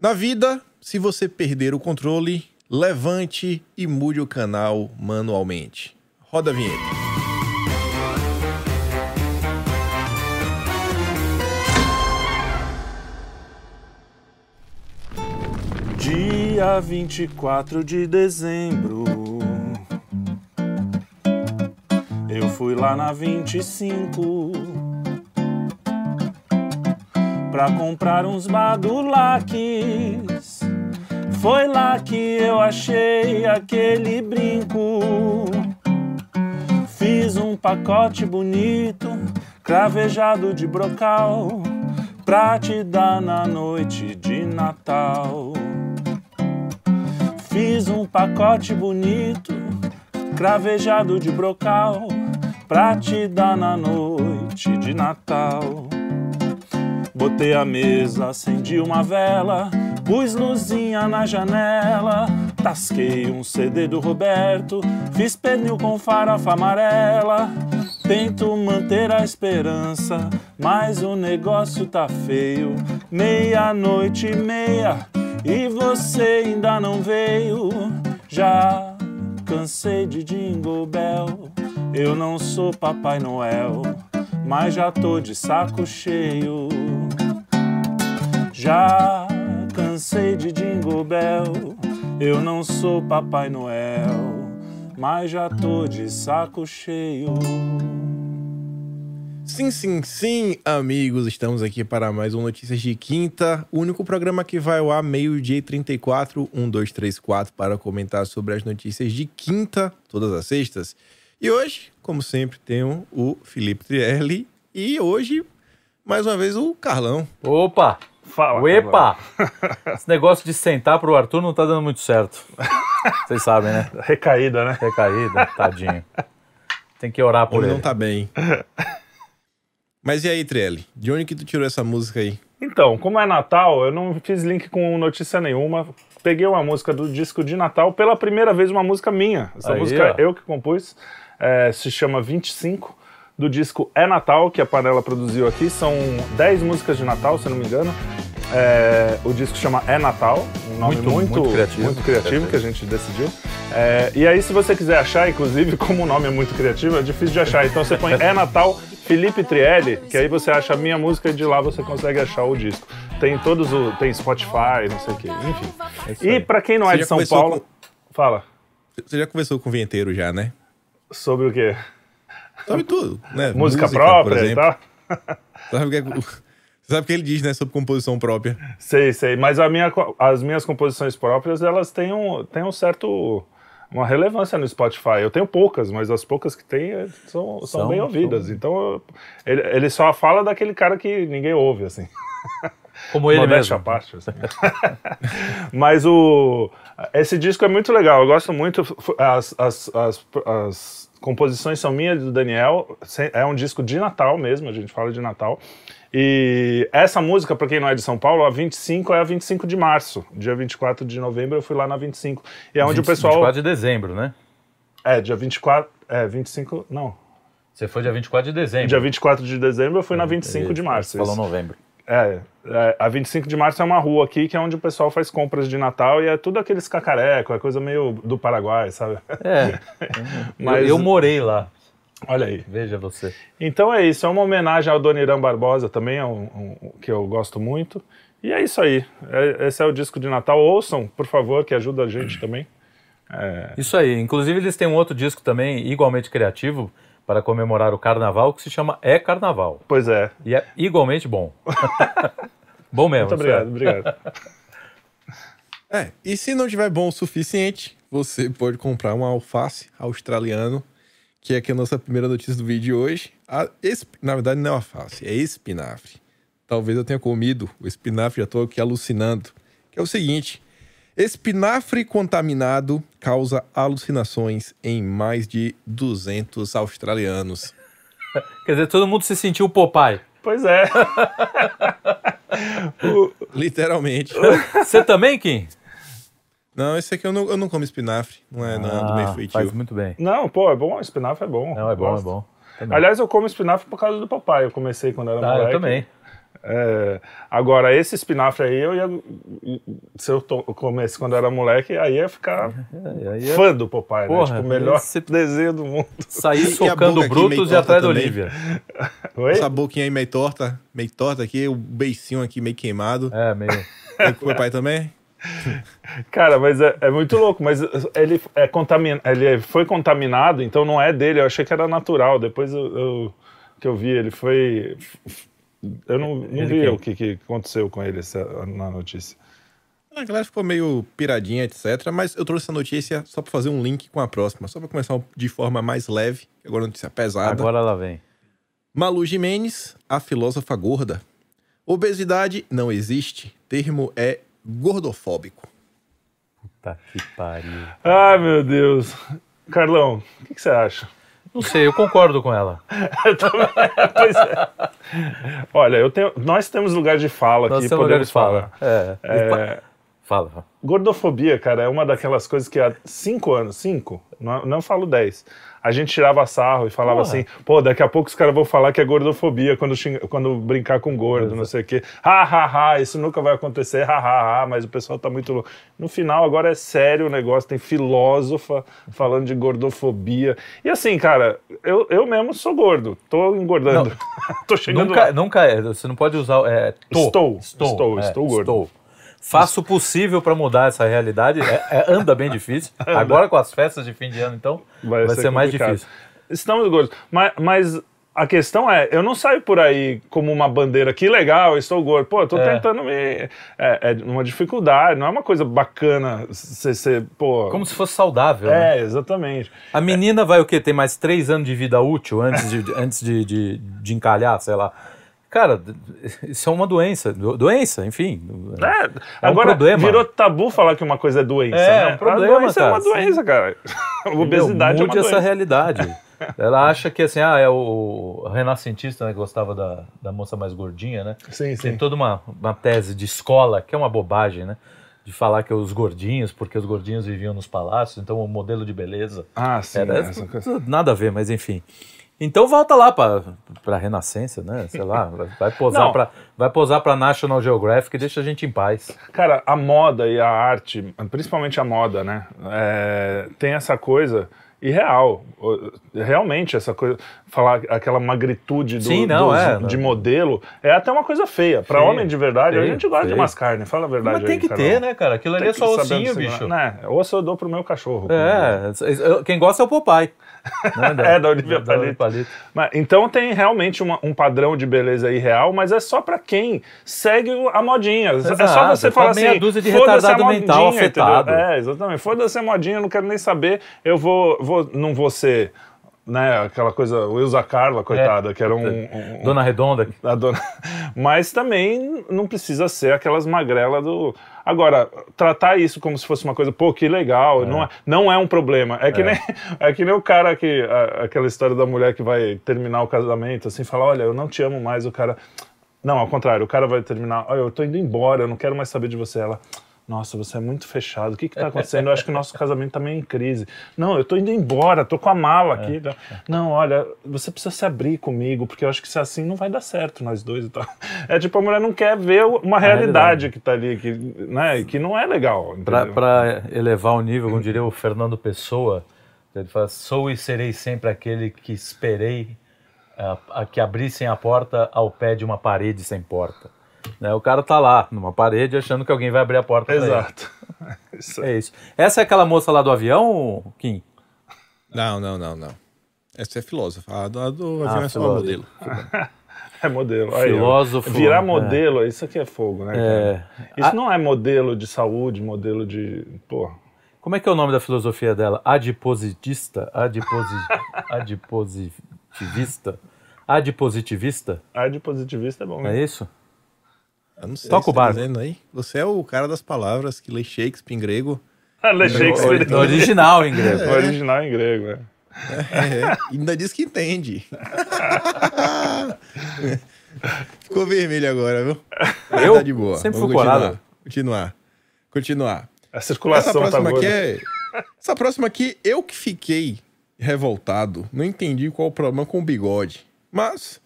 Na vida, se você perder o controle, levante e mude o canal manualmente. Roda a vinheta. Dia 24 de dezembro. Eu fui lá na 25 pra comprar uns badulaques. Foi lá que eu achei aquele brinco. Fiz um pacote bonito, cravejado de brocal, pra te dar na noite de Natal. Fiz um pacote bonito, cravejado de brocal, pra te dar na noite de Natal. Botei a mesa, acendi uma vela, pus luzinha na janela, tasquei um CD do Roberto, fiz pernil com farofa amarela. Tento manter a esperança, mas o negócio tá feio. Meia-noite e meia, e você ainda não veio. Já cansei de Jingle Bell, eu não sou Papai Noel, mas já tô de saco cheio. Já cansei de Jingle Bell, eu não sou Papai Noel, mas já tô de saco cheio. Sim, sim, sim, amigos, estamos aqui para mais um Notícias de Quinta, o único programa que vai ao ar meio-dia e 34, 1, 2, 3, 4, para comentar sobre as notícias de quinta, todas as sextas. E hoje, como sempre, tenho o Felipe Trielli e hoje, mais uma vez, o Carlão. Opa! Fala. Uepa! Esse negócio de sentar pro Arthur não tá dando muito certo. Vocês sabem, né? Recaída, né? Recaída, tadinho. Tem que orar por Ele ele. não tá bem. Mas e aí, Trielli? De onde que tu tirou essa música aí? Então, como é Natal, eu não fiz link com notícia nenhuma. Peguei uma música do disco de Natal, pela primeira vez uma música minha. Essa Aí, música ó. eu que compus, é, se chama 25, do disco É Natal, que a Panela produziu aqui. São 10 músicas de Natal, se eu não me engano. É, o disco chama É Natal, um nome Muito, muito, muito criativo. muito criativo que a gente decidiu. É, e aí, se você quiser achar, inclusive, como o nome é muito criativo, é difícil de achar. Então você põe É Natal Felipe Trielli, que aí você acha a minha música e de lá você consegue achar o disco. Tem todos o. Tem Spotify, não sei o quê, enfim. E pra quem não é de São Paulo. Fala. Você já conversou com o vinheteiro já, né? Sobre o quê? Sabe tudo, né? Música, por própria e tal? Sabe o que, é- Você sabe o que ele diz, né? Sobre composição própria. Sei, sei. Mas a minha, as minhas composições próprias, elas têm um, têm um certo. Uma relevância no Spotify. Eu tenho poucas, mas as poucas que tem eh, são, são, São- bem ouvidas. Então, eu- ele, ele só fala daquele cara que ninguém ouve, assim. Como ele Modéstia mesmo. parte, assim. Mas o, esse disco é muito legal, eu gosto muito. As, as, as, as composições são minhas do Daniel, é um disco de Natal mesmo, a gente fala de Natal. E essa música, pra quem não é de São Paulo, a 25 é a 25 de março. Dia 24 de novembro eu fui lá na 25. E é onde o 20, pessoal. 24 de dezembro, né? É, dia 24. É, 25. Não. Você foi dia 24 de dezembro. Dia 24 de dezembro eu fui na 25 de Isso, março. Falou isso. novembro. É, é, a 25 de março é uma rua aqui que é onde o pessoal faz compras de Natal e é tudo aqueles cacareco, é coisa meio do Paraguai, sabe? É. Mas- eu, eu morei lá. Olha aí. Veja você. Então é isso, é uma homenagem ao Doniran Barbosa também, é um, um- que eu gosto muito. E é isso aí. É- esse é o disco de Natal. Ouçam, por favor, que ajuda a gente também. Isso aí. Inclusive, eles têm um outro disco também, igualmente criativo, para comemorar o carnaval, que se chama É Carnaval. Pois é. E é igualmente bom. bom mesmo. Muito obrigado, obrigado. É, e se não tiver bom o suficiente, você pode comprar um alface australiano, que é aqui a nossa primeira notícia do vídeo de hoje. A esp- Na verdade, não é alface, é espinafre. Talvez eu tenha comido o espinafre, já tô aqui alucinando. Que é o seguinte: espinafre contaminado causa alucinações em mais de 200 australianos. Quer dizer, todo mundo se sentiu Popeye. Pois é. O- Literalmente. Você também, Kim? Não, esse aqui eu não, eu não como espinafre. Não é, não é do meio Ah, feitio. faz muito bem. não, pô, é bom, espinafre é bom. Não, é bom, Gosto. é bom. Também. Aliás, eu como espinafre por causa do papai. Eu comecei quando era Ah, moleque. eu também. É, agora, esse espinafre aí, eu ia. Se eu comesse quando era moleque, aí ia ficar É, aí é- fã do Popeye, Porra, né? Tipo, o melhor esse- desenho do mundo. Sair socando Brutus meio e atrás da. Olivia. Oi? Essa boquinha aí meio torta, meio torta aqui, o beicinho aqui meio queimado. É, meio. Com o pai também? Cara, mas é, é muito louco. Mas ele, é contamin... ele foi contaminado, então não é dele. Eu achei que era natural. Depois eu, eu- que eu vi, ele foi. Eu não, não vi quem? o que, que aconteceu com ele essa- na notícia. A galera ficou meio piradinha, etc. Mas eu trouxe essa notícia só pra fazer um link com a próxima. Só pra começar de forma mais leve. que Agora a notícia é pesada. Agora ela vem. Malu Jimenez, a filósofa gorda. Obesidade não existe. Termo é gordofóbico. Tá que pariu. Ai, meu Deus. Carlão, o que, que você acha? Não sei, eu concordo com ela. Pois é. Olha, eu tenho, nós temos lugar de fala Nós aqui, temos lugar de fala. falar. É. É, Fala. Gordofobia, cara, é uma daquelas coisas que há cinco anos, cinco, não, não falo dez, a gente tirava sarro e falava Porra. assim, pô, daqui a pouco os caras vão falar que é gordofobia quando, xinga- quando brincar com gordo, não sei o quê. Ha, ha, ha, isso nunca vai acontecer, ha, ha, ha, mas o pessoal tá muito louco. No final, agora é sério o negócio, tem filósofa falando de gordofobia. E assim, cara, eu, eu mesmo sou gordo, tô engordando, tô chegando Nunca, lá. nunca é. Você não pode usar. É, tô. Estou, estou, é, estou gordo. Faço o possível para mudar essa realidade. É- é- anda bem difícil. Agora com as festas de fim de ano, então, vai, ser, mais complicado. difícil. Estamos gordos. Mas, mas a questão é, eu não saio por aí como uma bandeira, que legal, estou gordo. Pô, eu tô É. tentando me... É, é uma dificuldade, não é uma coisa bacana você ser, pô... Como se fosse saudável. né? É, exatamente. A menina vai o quê? Tem mais três anos de vida útil antes de, antes de, de, de encalhar, sei lá. Cara, isso é uma doença. Do- Doença, enfim. É, É um agora problema. virou tabu falar que uma coisa é doença, É, né? um problema, a doença é uma cara. doença, cara. A obesidade Meu, é uma mude essa doença. realidade. Ela acha que assim, ah, é o, o renascentista, né, que gostava da, da moça mais gordinha, né? Sim, Tem sim. toda uma, uma tese de escola, que é uma bobagem, né? De falar que os gordinhos, porque os gordinhos viviam nos palácios, então o modelo de beleza Ah, sim. era essa coisa. nada a ver, mas enfim. Então volta lá para Renascença, né? Sei lá, vai- posar para vai posar para National Geographic e deixa a gente em paz. Cara, a moda e a arte, principalmente a moda, né? é, tem essa coisa irreal. O- Realmente, essa coisa. Falar aquela magnitude do, Sim, não, dos- é, de não. modelo é até uma coisa feia. Pra Feio, homem de verdade, a feio, gente gosta de feio. umas carnes, fala a verdade. Mas tem aí, que Carol. ter, né, cara? Aquilo ali Tem é só ossinho, bicho. Né? Osso eu dou pro meu cachorro. É, eu- quem gosta é o Popeye. né, É, da Olivia Palito. Mas, então tem realmente uma- um padrão de beleza irreal, mas é só pra quem segue a modinha. é só Exato, você é falar meia assim, dúzia de "Foda-se a retardado mental modinha", entendeu? afetado. É, exatamente. Foda-se a modinha, eu não quero nem saber. Eu vou, vou não vou ser, né, aquela coisa, o Ilza Carla, coitada, que era um... um- Dona Redonda. a dona... Mas também não precisa ser aquelas magrelas do. Agora, tratar isso como se fosse uma coisa, pô, que legal, não, é, não é um problema. É que, Nem, é que nem o cara que. a- aquela história da mulher que vai terminar o casamento, assim, fala: olha, eu não te amo mais, o cara. Não, ao contrário, o cara vai terminar, olha, eu tô indo embora, eu não quero mais saber de você. Ela. Nossa, você é muito fechado. O que que tá acontecendo? Eu acho que o nosso casamento tá meio em crise. Não, eu tô indo embora, tô com a mala aqui. Não, olha, você precisa se abrir comigo, porque eu acho que se assim não vai dar certo nós dois e tal. É tipo, a mulher não quer ver uma realidade, realidade. que tá ali, que, né, que não é legal. Pra elevar o nível, como diria o Fernando Pessoa, ele fala: sou e serei sempre aquele que esperei a, a que abrissem a porta ao pé de uma parede sem porta. Né, o cara tá lá, numa parede, achando que alguém vai abrir a porta. Exato. Isso É isso. Essa é aquela moça lá do avião, Kim? Não, não, não, não. Essa é filósofa. A do, a do Ah, avião é só modelo. é modelo. Aí. Filósofo, Virar é. modelo, isso aqui é fogo, né? É. Isso não é modelo de saúde, modelo de. Porra. Como é que é o nome da filosofia dela? Adipositista? Adiposi... Adipositivista? Adipositivista? A de positivista é bom. É né? isso? Eu não sei Toca o tá barco. dizendo aí. Você é o cara das palavras que lê Shakespeare em grego. Ah, lê Shakespeare. No original em grego. No original em grego, né? É, e ainda diz que entende. Ficou vermelho agora, viu? Eu? Tá de boa. Sempre Vamos fui continuar. Continuar. Continuar. A Essa circulação tá próxima boa. aqui é. Essa próxima aqui, eu que fiquei revoltado. Não entendi qual o problema com o bigode. Mas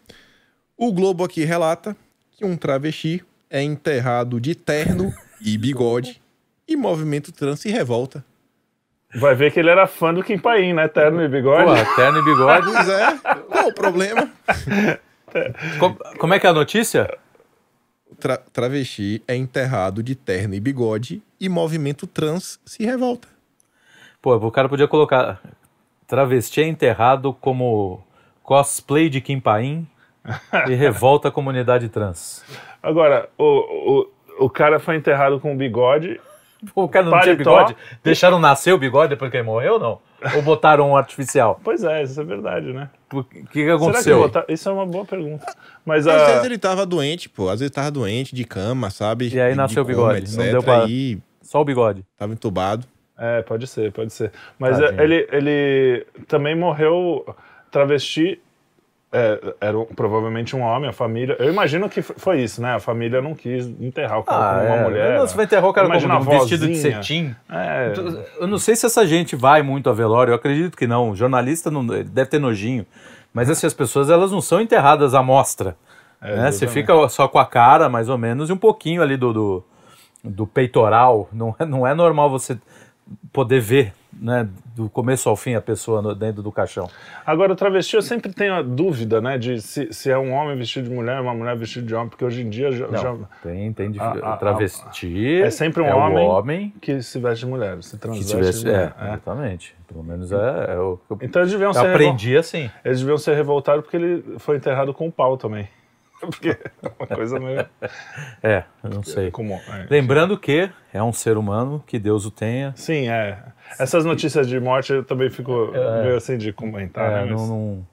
o Globo aqui relata que um travesti é enterrado de terno e bigode e movimento trans se revolta. Vai ver que ele era fã do Kim Paim, né? Terno e bigode. Pô, terno e bigode. Pois é, qual o problema? como, como é que é a notícia? Tra travesti é enterrado de terno e bigode e movimento trans se revolta. Pô, o cara podia colocar travesti é enterrado como cosplay de Kim Paim e revolta a comunidade trans. Agora, o, o, o cara foi enterrado com bigode. Pô, o cara não tinha Paletó. bigode? Deixaram nascer o bigode depois que ele morreu ou não? Ou botaram um artificial? Pois é, isso é verdade, né? O que, que Será aconteceu? que botar... Isso é uma boa pergunta. Mas Às a... vezes ele tava doente, pô. Às vezes tava doente de cama, sabe? E aí De- nasceu o de bigode, coma, não deu pra- Aí Só o bigode. tava entubado. É, pode ser, pode ser. Mas Tadinho. é, ele, ele também morreu travesti. É, era um- provavelmente um homem, a família. Eu imagino que foi isso, né? A família não quis enterrar o cara como uma mulher. Ah, é. Não, você vai enterrar o cara como a um vestido de cetim. É, Eu não sei se essa gente vai muito a velório, eu acredito que não. O jornalista não deve ter nojinho. Mas assim, as pessoas elas não são enterradas à mostra. É, né? Você fica só com a cara, mais ou menos, e um pouquinho ali do, do, do peitoral. Não é, não é normal você poder ver né, do começo ao fim a pessoa no- dentro do caixão. Agora, o travesti, eu sempre tenho a dúvida, né? De se, se é um homem vestido de mulher, uma mulher vestida de homem, porque hoje em dia já, Não, já- tem, tem A- a- travesti. é sempre um é homem homem que se veste de mulher, se que transveste tivesse. de É, mulher. é. exatamente. Pelo menos é, é o que eu, Então eles deviam eu ser revol- aprendi assim. Eles deviam ser revoltados porque ele foi enterrado com o pau também. Porque é uma coisa meio É, eu não sei. é. Lembrando que é um ser humano, que Deus o tenha. Sim, é. Essas notícias de morte eu também fico meio assim de comentar, É, né? Mas- não, não-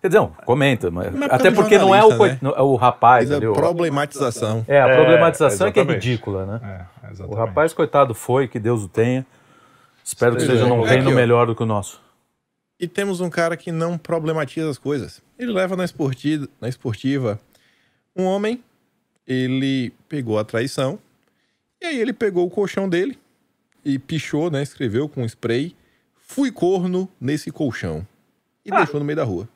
Quer dizer, não, comenta, mas, Mas até como porque não é o, né? não é o rapaz Mas ali. o- problematização. É, a É, problematização é que é ridícula, né? É, O rapaz, coitado, foi, que Deus o tenha. Espero que seja é. num É reino melhor do que o nosso. E temos um cara que não problematiza as coisas. Ele leva na esportiva, na esportiva um homem, ele pegou a traição, e aí ele pegou o colchão dele e pichou, né? Escreveu com spray, fui corno nesse colchão. E deixou no meio da rua.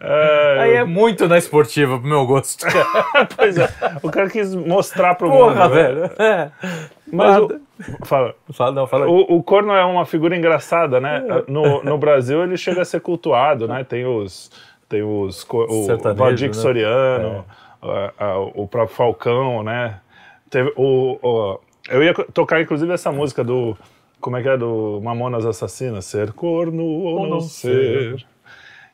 É, Aí é muito na esportiva, pro meu gosto. Pois é, o cara quis mostrar pro Porra, mundo. né? velho. É. Mas o, fala, Fala, não, fala. o, o corno é uma figura engraçada, né? No, no Brasil ele chega a ser cultuado, né? Tem os. Tem os. O Valdir né? Soriano, a- o próprio Falcão, né? Teve o, o- eu ia tocar, inclusive, essa música do. Como é que é? Do Mamonas Assassinas. Ser corno ou, não, não ser.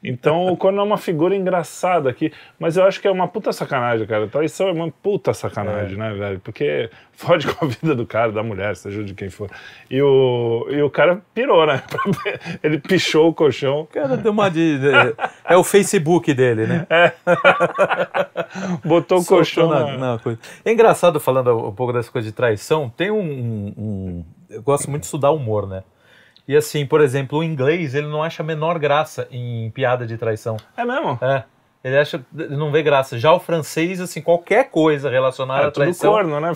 Então o corno é uma figura engraçada aqui, mas eu acho que é uma puta sacanagem, cara. Traição é uma puta sacanagem, né, velho? Porque fode com a vida do cara, da mulher, seja de quem for. E o, e o cara pirou, né? Ele pichou o colchão, O cara deu uma de. É o Facebook dele, né? botou o colchão Soltou na... na coisa. É engraçado, falando um pouco dessa coisa de traição, tem um, um- um- Eu gosto muito de estudar humor, né? E assim, por exemplo, o inglês, ele não acha a menor graça em piada de traição. É mesmo? É. Ele acha. Ele não vê graça. Já o francês, assim, qualquer coisa relacionada É à tudo traição. corno, né?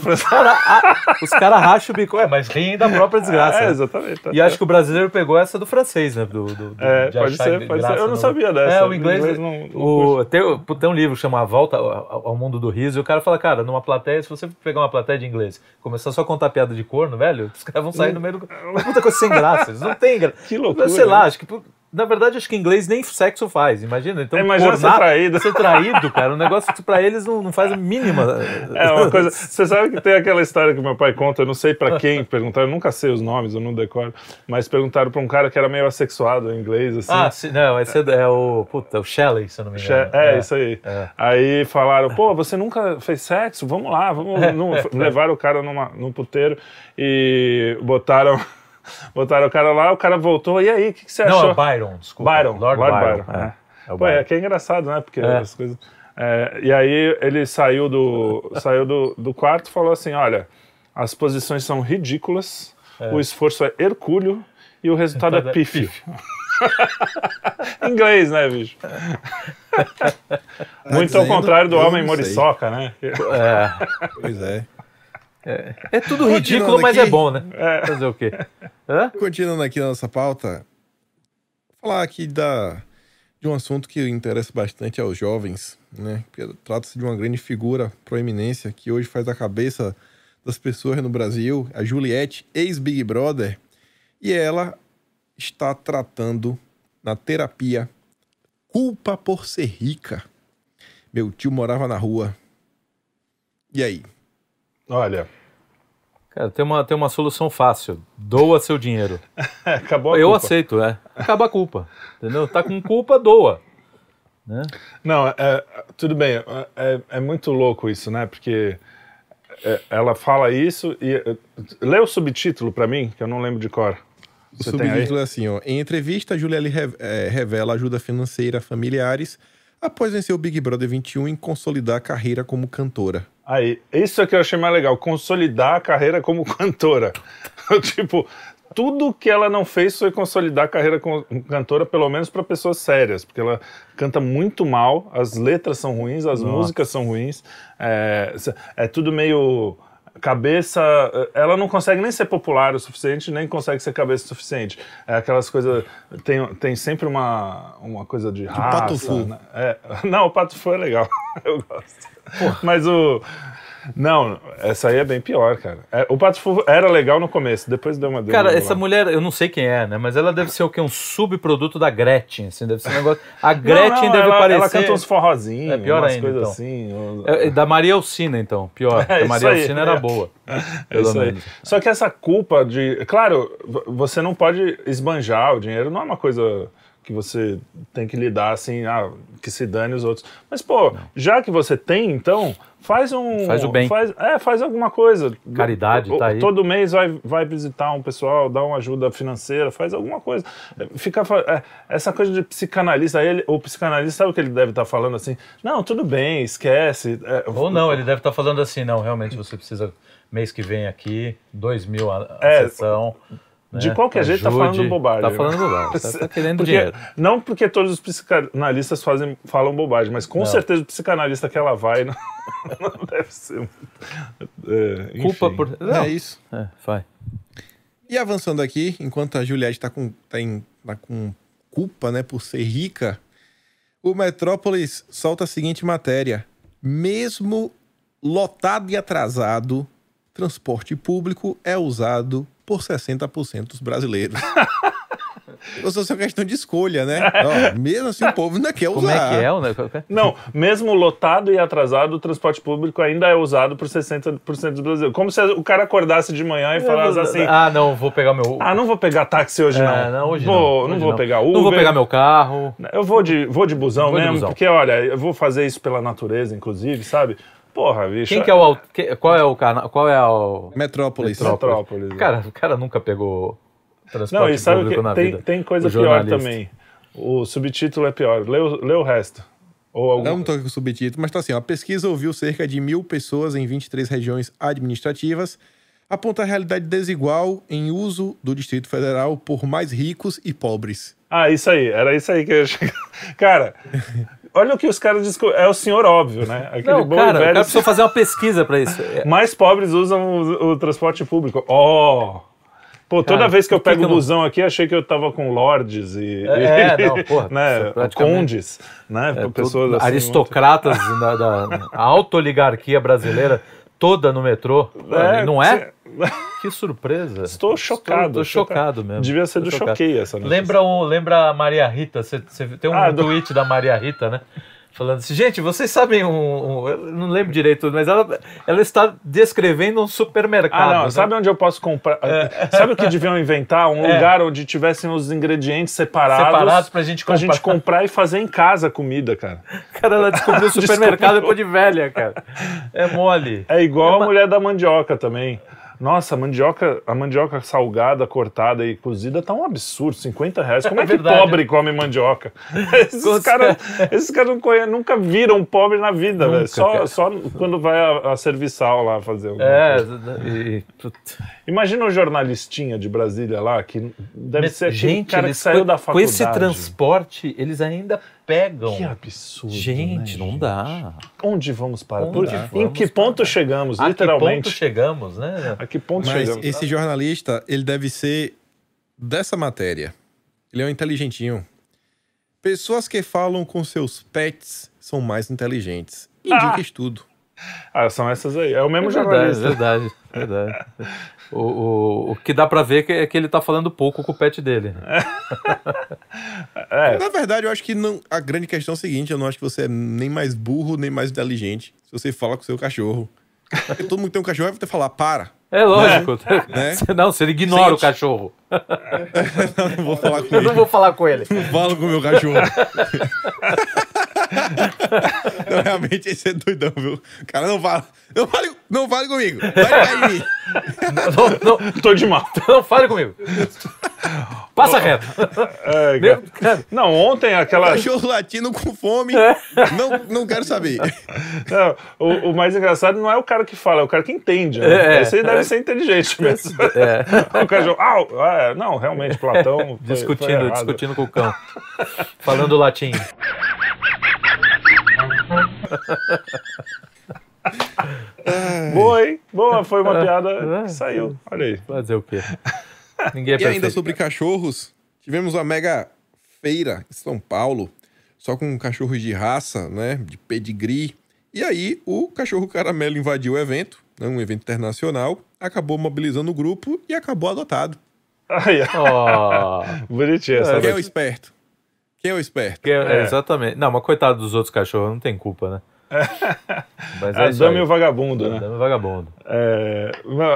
Os caras racham o bico. É, mas riem da própria desgraça. É, né? exatamente. tá E acho que o brasileiro pegou essa do francês, né? Do, do, do- É, de pode ser, pode ser. Eu não no- sabia dessa. É, o O inglês. inglês não- não o, tem, tem um livro que chama A Volta ao, ao Mundo do Riso, e o cara fala, cara, numa plateia, se você pegar uma plateia de inglês começar só a contar piada de corno, velho, os caras vão sair no meio do. Uma puta coisa sem graça. Eles não tem graça. Que loucura, Sei lá, né? acho que. Na verdade, acho que inglês nem sexo faz, imagina. Então, É, imagina ser traído. Ser traído, cara, um negócio que pra eles não, não faz a mínima. É uma coisa. Você sabe que tem aquela história que meu pai conta, eu não sei pra quem perguntaram, eu nunca sei os nomes, eu não decoro, mas perguntaram pra um cara que era meio assexuado em inglês, assim. Ah, sim, não, esse é, é o. Puta, o Shelley, se eu não me engano. É, isso aí. É. Aí falaram, pô, você nunca fez sexo? Vamos lá, vamos. num- levaram o cara numa, num puteiro e botaram, botaram o cara lá, o cara voltou, e aí, o que, que você Não, achou? é Byron, desculpa. Byron, Lord, Lord Byron. Byron, é. é. É o Pô, é Byron. que é engraçado, né? Porque É. as coisas. é, e aí ele saiu do, saiu do, do quarto e falou assim: olha, as posições são ridículas, o esforço é hercúleo e o resultado é é pífio. Inglês, né, bicho? Muito ao contrário do homem não moriçoca, né? É, Pois é. É tudo Continuando ridículo, mas aqui. é bom, né? Fazer o quê? Hã? Continuando aqui na nossa pauta, vou falar aqui da, de um assunto que interessa bastante aos jovens, né? Trata-se de uma grande figura, proeminência, que hoje faz a cabeça das pessoas no Brasil, a Juliette, ex-Big Brother, e ela está tratando na terapia culpa por ser rica. Meu tio morava na rua. E aí? Olha, Cara, tem uma, tem uma solução fácil. Doa seu dinheiro. acabou a Eu culpa. aceito, é. Acaba a culpa. Entendeu? Tá com culpa, doa. Né? Não, é, tudo bem. É, é- é muito louco isso, né? Porque é, ela fala isso e. é, lê o subtítulo pra mim, que eu não lembro de cor. O Você subtítulo é assim, ó. Em entrevista, re- eh, revela ajuda financeira a familiares após vencer o Big Brother 21 em consolidar a carreira como cantora. Aí, isso é que eu achei mais legal, consolidar a carreira como cantora. tipo, tudo que ela não fez foi consolidar a carreira como cantora, pelo menos para pessoas sérias, porque ela canta muito mal, as letras são ruins, as músicas são ruins, é, é tudo meio cabeça, ela não consegue nem ser popular o suficiente, nem consegue ser cabeça o suficiente. É aquelas coisas, tem, tem sempre uma, uma coisa de raça. Pato Fu. né? É, não, o Pato Fu é legal, eu gosto. Mas o... Não, essa aí é bem pior, cara. É, o Pato Fu era legal no começo, depois deu uma... deu Cara, essa mulher, eu não sei quem é, né? Mas ela deve ser o quê? Um subproduto da Gretchen, assim, deve ser um negócio... A Não, Gretchen não, deve ela, parecer... Ela canta uns forrozinhos, É pior umas ainda, coisas então. assim. É, é da Maria Alcina, então, pior. É a Maria aí, Alcina era é. boa, É isso aí. menos. Só que essa culpa de. Claro, você não pode esbanjar o dinheiro, não é uma coisa que você tem que lidar assim, ah, que se dane os outros. Mas, pô, já que você tem, então, faz um. Faz o bem. Faz, é, faz alguma coisa. Caridade, O- tá aí. Todo mês vai, vai visitar um pessoal, dá uma ajuda financeira, faz alguma coisa. Fica, fa- é, essa coisa de psicanalista, ele, o psicanalista sabe o que ele deve estar falando assim? Não, tudo bem, esquece. é, Ou não, ele deve estar falando assim, não, realmente você precisa, mês que vem aqui, dois mil a, a É, sessão. De né? qualquer jeito tá Ajude. falando bobagem. Tá falando bobagem, tá, tá querendo Porque- dinheiro. Não porque todos os psicanalistas fazem, falam bobagem, mas com Não. certeza o psicanalista que ela vai não, não deve ser. muito- É, Culpa enfim. por... Não, É isso. é, vai. E avançando aqui, enquanto a Juliette tá com, tá em- tá com culpa, né, por ser rica, o Metrópolis solta a seguinte matéria. Mesmo lotado e atrasado, transporte público é usado por 60% dos brasileiros. Ou seja, é uma questão de escolha, né? Ó, mesmo assim, o povo ainda quer usar. Como é que é negócio? Não, mesmo lotado e atrasado, o transporte público ainda é usado por 60% dos brasileiros. Como se o cara acordasse de manhã e falasse assim: Ah, não, vou pegar meu... Ah, não vou pegar táxi hoje, não. É, não, hoje vou, não. não hoje vou pegar Uber. Não vou pegar meu carro. Eu vou de, vou de busão Vou de mesmo, busão. porque olha, eu vou fazer isso pela natureza, inclusive, sabe? Porra, bicho. Quem que é o... au- que- Qual é o canal? Qual é o... Metrópolis. Metrópolis. Cara, o cara nunca pegou transporte Não, e sabe o público que? na Tem, vida. tem coisa O pior também. O subtítulo é pior. Lê o, lê o resto. Ou algum... Eu não tô com o subtítulo, mas tá assim, ó. A pesquisa ouviu cerca de mil pessoas em 23 regiões administrativas, aponta a realidade desigual em uso do Distrito Federal por mais ricos e pobres. Ah, isso aí. Era isso aí que eu ia chegar. Cara, olha o que os caras desco... É o senhor óbvio, né? Aquele Não, bom e cara, o velho... cara precisou fazer uma pesquisa pra isso. É, Mais pobres usam o, o transporte público. Ó... Pô, toda Cara, vez que eu pego o não- busão aqui, achei que eu tava com lords e... É, não, porra, né? Condes, né? é, Pessoas assim, aristocratas da, da a autoligarquia brasileira toda no metrô. muito- É, não é? Que surpresa. Estou chocado. Tô chocado mesmo. Devia ser do chocado. choquei essa notícia. Lembra, o, lembra a Maria Rita? Você, você tem um Ah, do- tweet da Maria Rita, né? Falando assim, gente, vocês sabem um. um- eu não lembro direito, mas ela, ela está descrevendo um supermercado. Ah, não. né? Sabe onde eu posso comprar? Sabe o que deviam inventar? Um É. lugar onde tivessem os ingredientes separados. Separados pra gente pra comprar. gente comprar e fazer em casa a comida, cara. Cara, ela descobriu o supermercado depois de velha, cara. É mole. É igual É a uma- mulher da mandioca também. Nossa, a mandioca, a mandioca salgada, cortada e cozida tá um absurdo, 50 reais. Como é, É que verdade. pobre come mandioca? Esses caras esses caras não conhe- nunca viram pobre na vida, Nunca, velho. Só, cara. só quando vai a, a serviçal lá fazer alguma É, coisa. e. Imagina o jornalistinha de Brasília lá, que deve Mas, ser aquele gente, cara que eles, saiu com, da com faculdade. esse transporte, eles ainda pegam. Que absurdo. gente, né, não dá. Onde vamos parar? Onde Por- vamos em que ponto chegamos, A que literalmente? ponto chegamos, né? A que ponto Mas chegamos? esse jornalista, ele deve ser dessa matéria. Ele é um inteligentinho. Pessoas que falam com seus pets são mais inteligentes. Ah! Indica estudo. Ah, são essas aí. É o mesmo É verdade, jornalista. verdade, verdade. O, o, o que dá pra ver que é que ele tá falando pouco com o pet dele. É, Na verdade, eu acho que não, a grande questão é a seguinte: eu não acho que você é nem mais burro, nem mais inteligente se você fala com o seu cachorro. Porque todo mundo que tem um cachorro vai falar, para. É lógico. Né? Não, se ele ignora Sente. o cachorro. Eu não vou falar com Eu ele. não vou falar com ele. Não falo com o meu cachorro. não, realmente, esse é doidão, viu? O cara não fala. Não fale, não fale comigo. Vai cair em mim. Não, não, tô de mal. não fale comigo. Passa reto. É, Meu- Não, ontem aquela. Cachorro latindo com fome. Não, não quero saber. Não, o, o mais engraçado não é o cara que fala, é o cara que entende. É, Né? é. Esse aí deve ser inteligente mesmo. É. o cachorro. "Au!" Ah, é, não, realmente, Platão. foi- foi discutindo, errado. discutindo com o cão. Falando latim. Boa, hein? Boa, foi uma É, piada é. que saiu. Olha aí. Fazer o quê? Ninguém é E ainda sobre cachorros, tivemos uma mega feira em São Paulo, só com cachorros de raça, né? De pedigree. E aí o cachorro caramelo invadiu o evento, né, um evento internacional, acabou mobilizando o grupo e acabou adotado. Ó, bonitinho essa É, Quem é o esperto? Quem é o esperto? é- É. Exatamente. Não, mas coitado dos outros cachorros, não tem culpa, né? Mas é A isso dama aí. e o vagabundo, né? Dama e vagabundo. É,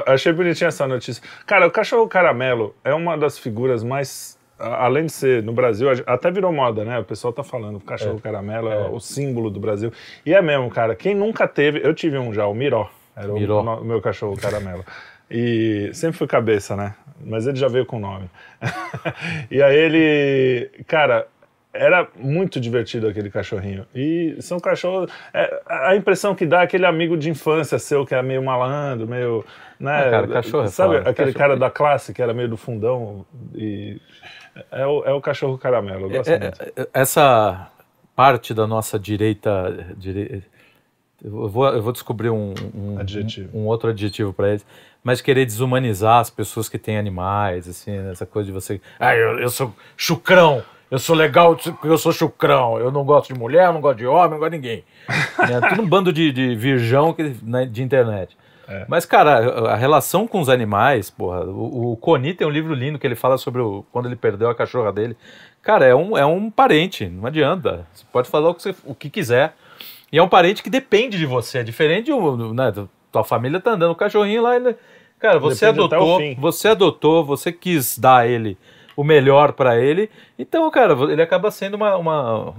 achei bonitinha essa notícia. Cara, o cachorro caramelo é uma das figuras mais. Além de ser no Brasil, até virou moda, né? O pessoal tá falando, o cachorro caramelo é. É. o símbolo do Brasil. E é mesmo, cara. Quem nunca teve. Eu tive um já, o Miró. Era o- Miró. O, o meu cachorro caramelo. E sempre fui cabeça, né? Mas ele já veio com nome. e aí ele. Cara. Era muito divertido aquele cachorrinho. E são cachorros. é, a impressão que dá é aquele amigo de infância seu que é meio malandro, meio. Né, Ah, cara, cachorro é Sabe aquele Cachorro- cara da classe que era meio do fundão? E é o, é o cachorro caramelo. Eu gosto É, muito. é, Essa parte da nossa direita. dire- Eu, vou, eu vou descobrir um, um, Adjetivo. um outro adjetivo para eles. Mas querer desumanizar as pessoas que têm animais, assim, essa coisa de você. Ah, eu, eu sou chucrão, eu sou legal porque eu sou chucrão, eu não gosto de mulher, não gosto de homem, não gosto de ninguém. é tudo um bando de, de virgão que, né, de internet. É. Mas, cara, a relação com os animais, porra, o, o Coni tem um livro lindo que ele fala sobre o, quando ele perdeu a cachorra dele. Cara, é um, é um parente, não adianta. Você pode falar o que, você- o que quiser. E é um parente que depende de você. É diferente de um, né, tua família tá andando o cachorrinho lá. Ele, cara, você Depende adotou, você adotou, você quis dar a ele o melhor pra ele. Então, cara, ele acaba sendo uma, uma,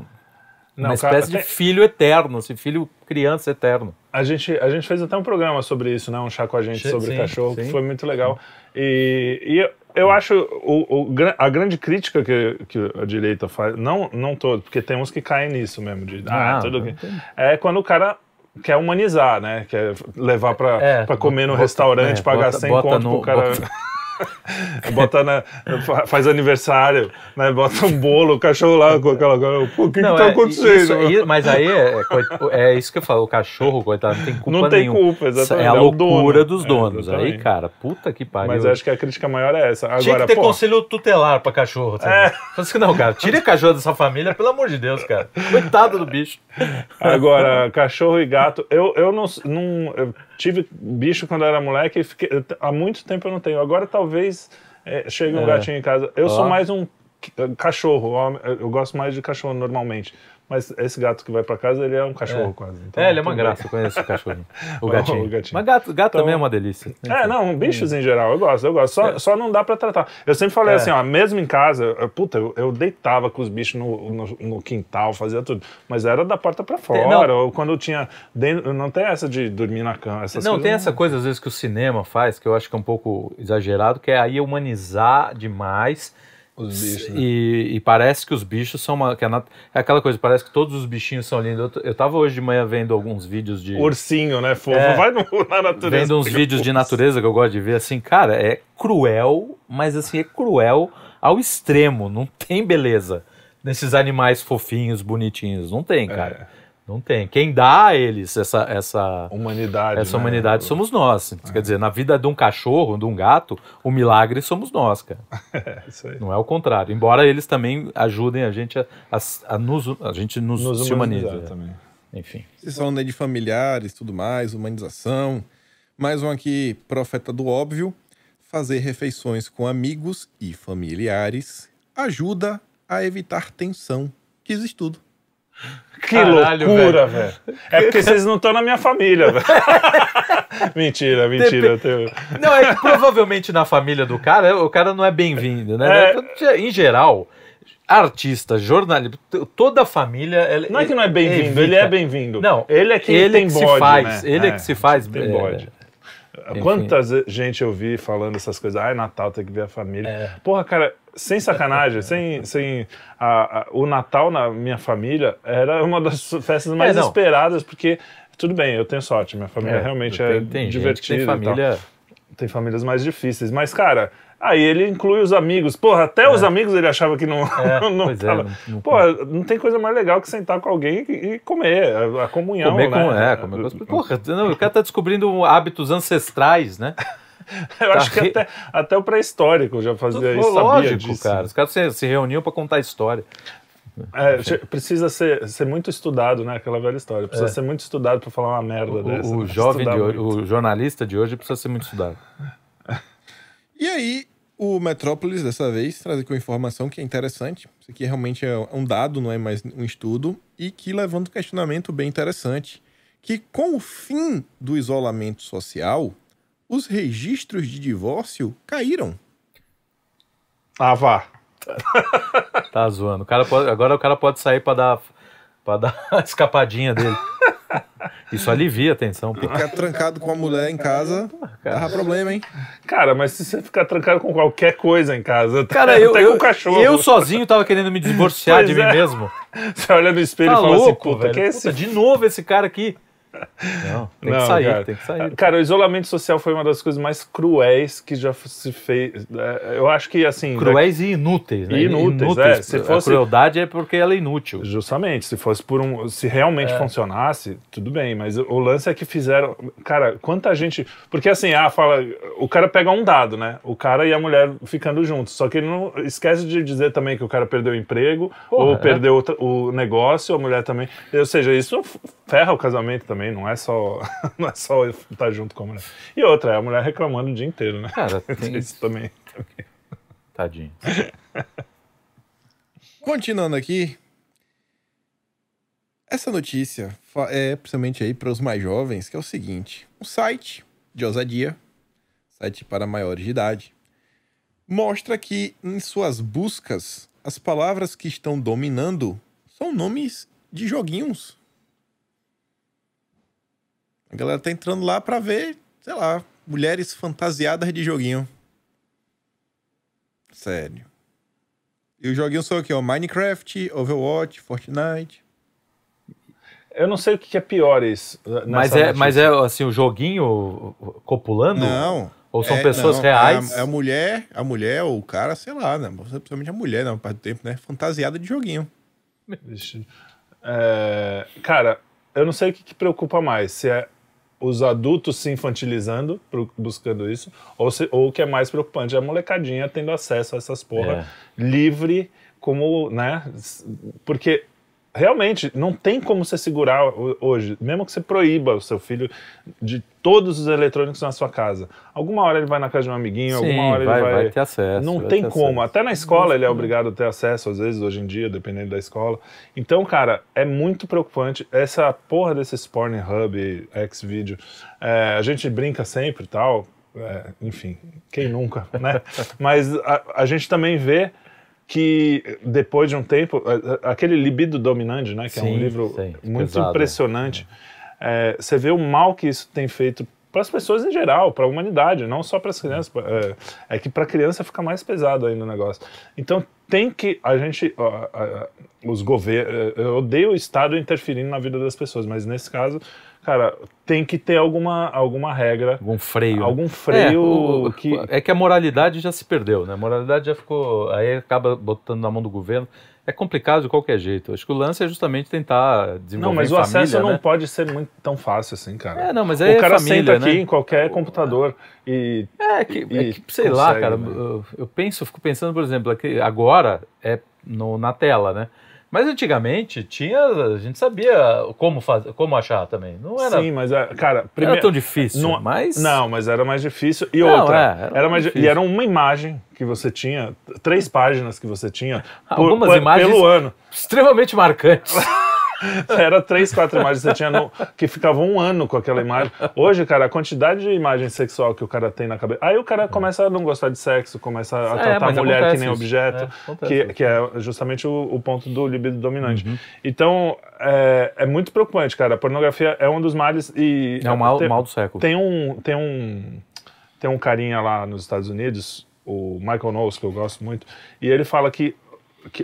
Não, uma cara, espécie de tem- filho eterno, esse filho criança eterno. A gente, a gente fez até um programa sobre isso, né? Um chá com a gente sobre sim, cachorro, que sim. foi muito legal. E, e eu, eu acho o, o a grande crítica que, que a direita faz, não, não todo, porque tem uns que caem nisso mesmo, de ah, Ah, tudo que, é quando o cara quer humanizar, né? Quer levar pra, É, comer no bota- restaurante, é, pagar bota- 100 bota conto no- pro cara. bota- Bota na, fa- faz aniversário, né? Bota um bolo, o cachorro lá com aquela. O que, Não, que tá é, acontecendo? isso- mas aí é, é é isso que eu falo, o cachorro, coitado, não tem culpa Não tem culpa, exatamente, É a é o loucura dono. dos É, donos. aí, exatamente. cara, puta que pariu. Mas acho que a crítica maior é essa. Agora, Tinha que ter pô, conselho tutelar pra cachorro. Tá? É. Assim, não, cara, tira cachorro dessa família, pelo amor de Deus, cara. Coitado do bicho. Agora, cachorro e gato, eu, eu não, não eu tive bicho quando era moleque e fiquei- há muito tempo eu não tenho. Agora talvez é, chegue um É. gatinho em casa. Eu sou mais um c- cachorro, eu gosto mais de cachorro normalmente. Mas esse gato que vai pra casa, ele é um cachorro É. quase. Então, É, ele é uma graça, bem. eu conheço o cachorrinho. O O gatinho. gatinho. Mas gato, gato Então- também é uma delícia. É, não, bichos em geral, eu gosto, eu gosto. Só, só não dá pra tratar. Eu sempre falei É. assim, ó, mesmo em casa, eu- puta, eu, eu deitava com os bichos no, no, no quintal, fazia tudo. Mas era da porta pra fora, não. ou quando eu tinha. Dentro, não tem essa de dormir na cama. Essas Não, tem essa coisa às vezes que o cinema faz, que eu acho que é um pouco exagerado, que é aí humanizar demais. Os bichos, né? E, e parece que os bichos são uma. Que a nat- é aquela coisa, parece que todos os bichinhos são lindos. Eu, eu tava hoje de manhã vendo alguns vídeos de. Ursinho, né? Fofo. É. Vai no, na natureza. Vendo uns vídeos de natureza que eu gosto de ver, assim, cara, é cruel, mas assim, é cruel ao extremo. Não tem beleza nesses animais fofinhos, bonitinhos. Não tem, cara. Não tem. Quem dá a eles essa, essa, Humanidade. essa né? humanidade somos nós. Quer dizer, na vida de um cachorro, de um gato, o milagre somos nós, cara. É, isso aí. Não é o contrário. Embora eles também ajudem a gente a, a, a nos, a gente nos, Nos se humaniza. humanizar também. Enfim. Vocês falam aí de familiares, tudo mais, humanização. Mais um aqui, profeta do óbvio. Fazer refeições com amigos e familiares ajuda a evitar tensão. Que existe tudo. Que Caralho, loucura, velho. É porque vocês não estão na minha família, velho. mentira, mentira. Eu tenho... Não, é que provavelmente na família do cara, o cara não é bem-vindo, né? É. Em geral, artista, jornalista, toda a família. ela- Não é que não é bem-vindo, evita. ele é bem-vindo. Não, ele é que ele tem que bode, se faz, né? ele é que se faz, Tem é. Bode. Quantas gente eu vi falando essas coisas? Ai, Natal tem que ver a família. É. Porra, cara, sem sacanagem, sem. sem a- a- o Natal na minha família era uma das festas mais É, esperadas, porque. Tudo bem, eu tenho sorte, minha família realmente é tem, divertida. tem e tal. família. Tem famílias mais difíceis. Mas, cara, aí ele inclui os amigos. Porra, até os amigos ele achava que não. É, não é, tava. não- não- Porra, não tem coisa mais legal que sentar com alguém e, comer. A, a comunhão. Comer com. né? É, comer com. Porra, não, o cara tá descobrindo hábitos ancestrais, né? Eu acho que re- até, até o pré-histórico já fazia isso, sabia Lógico, disso. cara. Os caras se, se reuniam pra contar história. É, precisa ser, ser muito estudado, né? Aquela velha história. Precisa ser muito estudado pra falar uma merda É. O, dessa. o né? jovem de hoje, o jornalista de hoje precisa ser muito estudado. E aí, o Metrópolis, dessa vez, traz aqui uma informação que é interessante. Isso aqui realmente é um dado, não é mais um estudo, e que levanta um questionamento bem interessante. Que com o fim do isolamento social, os registros de divórcio caíram. Ah, vá. Tá zoando. O cara pode- agora o cara pode sair pra dar, pra dar a escapadinha dele. Isso alivia a tensão. pô. Ficar trancado com a mulher em casa, cara. dava problema, hein? Cara, mas se você ficar trancado com qualquer coisa em casa, até- Cara, eu, até eu, com o cachorro. eu sozinho tava querendo me divorciar Pois de mim é. mesmo. Você olha no espelho Tá e fala louco, assim, puta, velho. que é esse Puta, de novo esse cara aqui. Não, tem Não, que sair, cara. tem que sair. Cara, o isolamento social foi uma das coisas mais cruéis que já se fez. É, Eu acho que, assim... Cruéis e inúteis, né? E inúteis, é. Se fosse- A crueldade é porque ela é inútil. Justamente, se fosse por um. Se realmente É. funcionasse, tudo bem, mas o, lance é que fizeram. Cara, quanta gente. Porque assim, ah, fala. O cara pega um dado, né? O cara e a mulher ficando juntos. Só que ele não esquece de dizer também que o cara perdeu o emprego, Porra, ou é. perdeu o, o negócio, a mulher também. Ou seja, isso ferra o casamento também, não é só, não é só estar junto com a mulher. E outra, é a mulher reclamando o dia inteiro, né? Cara, tem- Isso também. Tadinho. Continuando aqui, essa notícia é principalmente aí para os mais jovens, que é o seguinte: um site de ousadia, site para maiores de idade, mostra que em suas buscas as palavras que estão dominando são nomes de joguinhos. A galera tá entrando lá para ver, sei lá, mulheres fantasiadas de joguinho. Sério. E os joguinhos são o quê? ó? Minecraft, Overwatch, Fortnite. Eu não sei o que é pior isso. nessa Mas é, mas é assim, o joguinho copulando? Não. Ou são é- pessoas não, reais? É a, é a mulher, a mulher ou o cara, sei lá, né? Principalmente a mulher, na parte do tempo, né? Fantasiada de joguinho. É, cara, eu não sei o que, que preocupa mais, se é os adultos se infantilizando, buscando isso, ou, se- ou o que é mais preocupante, é a molecadinha tendo acesso a essas porra livre, como, né? Porque realmente não tem como você segurar ho- hoje, mesmo que você proíba o seu filho de todos os eletrônicos na sua casa. Alguma hora ele vai na casa de um amiguinho, Sim, alguma hora vai, ele vai. vai ter acesso. Não vai tem como. acesso. Até na escola ele é obrigado a ter acesso, às vezes, hoje em dia, dependendo da escola. Então, cara, é muito preocupante. Essa porra desses Pornhub, Xvideo, é, a gente brinca sempre e tal. é, enfim, quem nunca, né? Mas a, a gente também vê que depois de um tempo, aquele libido dominante, né, que é um Sim, livro sim, muito pesado. impressionante, é, você vê o mal que isso tem feito para as pessoas em geral, para a humanidade, não só para as crianças. É, é que para a criança fica mais pesado ainda o negócio. Então tem que a gente, ó, os governos, eu odeio o Estado interferindo na vida das pessoas, mas nesse caso, cara, tem que ter alguma, alguma regra, Algum freio. né? algum freio é, o- que. é que a moralidade já se perdeu, né? A moralidade já ficou. Aí acaba botando na mão do governo. É complicado de qualquer jeito. Acho que o lance é justamente tentar desenvolver Não, mas o família, acesso não né? pode ser muito tão fácil assim, cara. É, não, mas aí o é cara família, senta aqui né? em qualquer computador e. É que, é E que, sei lá, consegue, cara, né? eu, eu penso, fico pensando, por exemplo, aqui, agora é no, na tela, né? Mas antigamente tinha, a gente sabia como fazer, como achar também. Não era, Sim, mas, é, cara, não primeiro. era tão difícil, Não- mas Não, mas era mais difícil. E Não, outra, é, era era mais, difícil. e era uma imagem que você tinha, três páginas que você tinha por- Algumas por- imagens- pelo ano. extremamente marcantes. Era três, quatro imagens que você tinha no- que ficavam um ano com aquela imagem. Hoje, cara, a quantidade de imagem sexual que o cara tem na cabeça. Aí o cara começa a não gostar de sexo, começa a É, tratar a mulher que nem isso. objeto, É, que, isso. que é justamente o, o ponto do libido dominante. Uhum. Então, é, é muito preocupante, cara. A pornografia é um dos males e. É o mal, tem- mal do século. Tem um, tem um, tem um carinha lá nos Estados Unidos, o Michael Knowles, que eu gosto muito, e ele fala que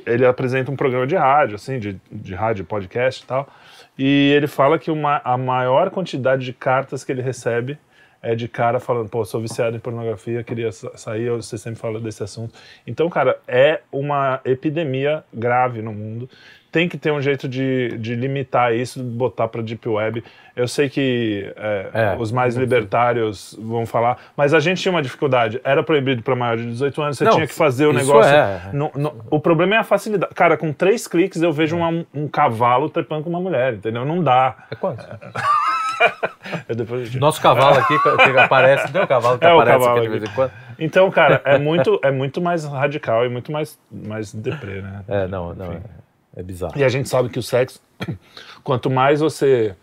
ele apresenta um programa de rádio, assim, de, de rádio, podcast e tal, e ele fala que uma, a maior quantidade de cartas que ele recebe é de cara falando, pô, sou viciado em pornografia, queria sa- sair, você sempre fala desse assunto. Então, cara, é uma epidemia grave no mundo. Tem que ter um jeito de, de limitar isso, botar para Deep Web. Eu sei que é, É, os mais libertários vão falar, mas a gente tinha uma dificuldade. Era proibido para maior de 18 anos, você Não, tinha que fazer o negócio. é. no- no- o problema é a facilidade. Cara, com três cliques eu vejo uma- um cavalo trepando com uma mulher, entendeu? Não dá. É quase. Depois- Nosso cavalo aqui que aparece, tem um cavalo que É o aparece cavalo aqui de vez em quando. Então, cara, é muito, é muito mais radical e muito mais, mais deprê, né? É, não, não, é, é bizarro. E a gente sabe que o sexo, quanto mais você,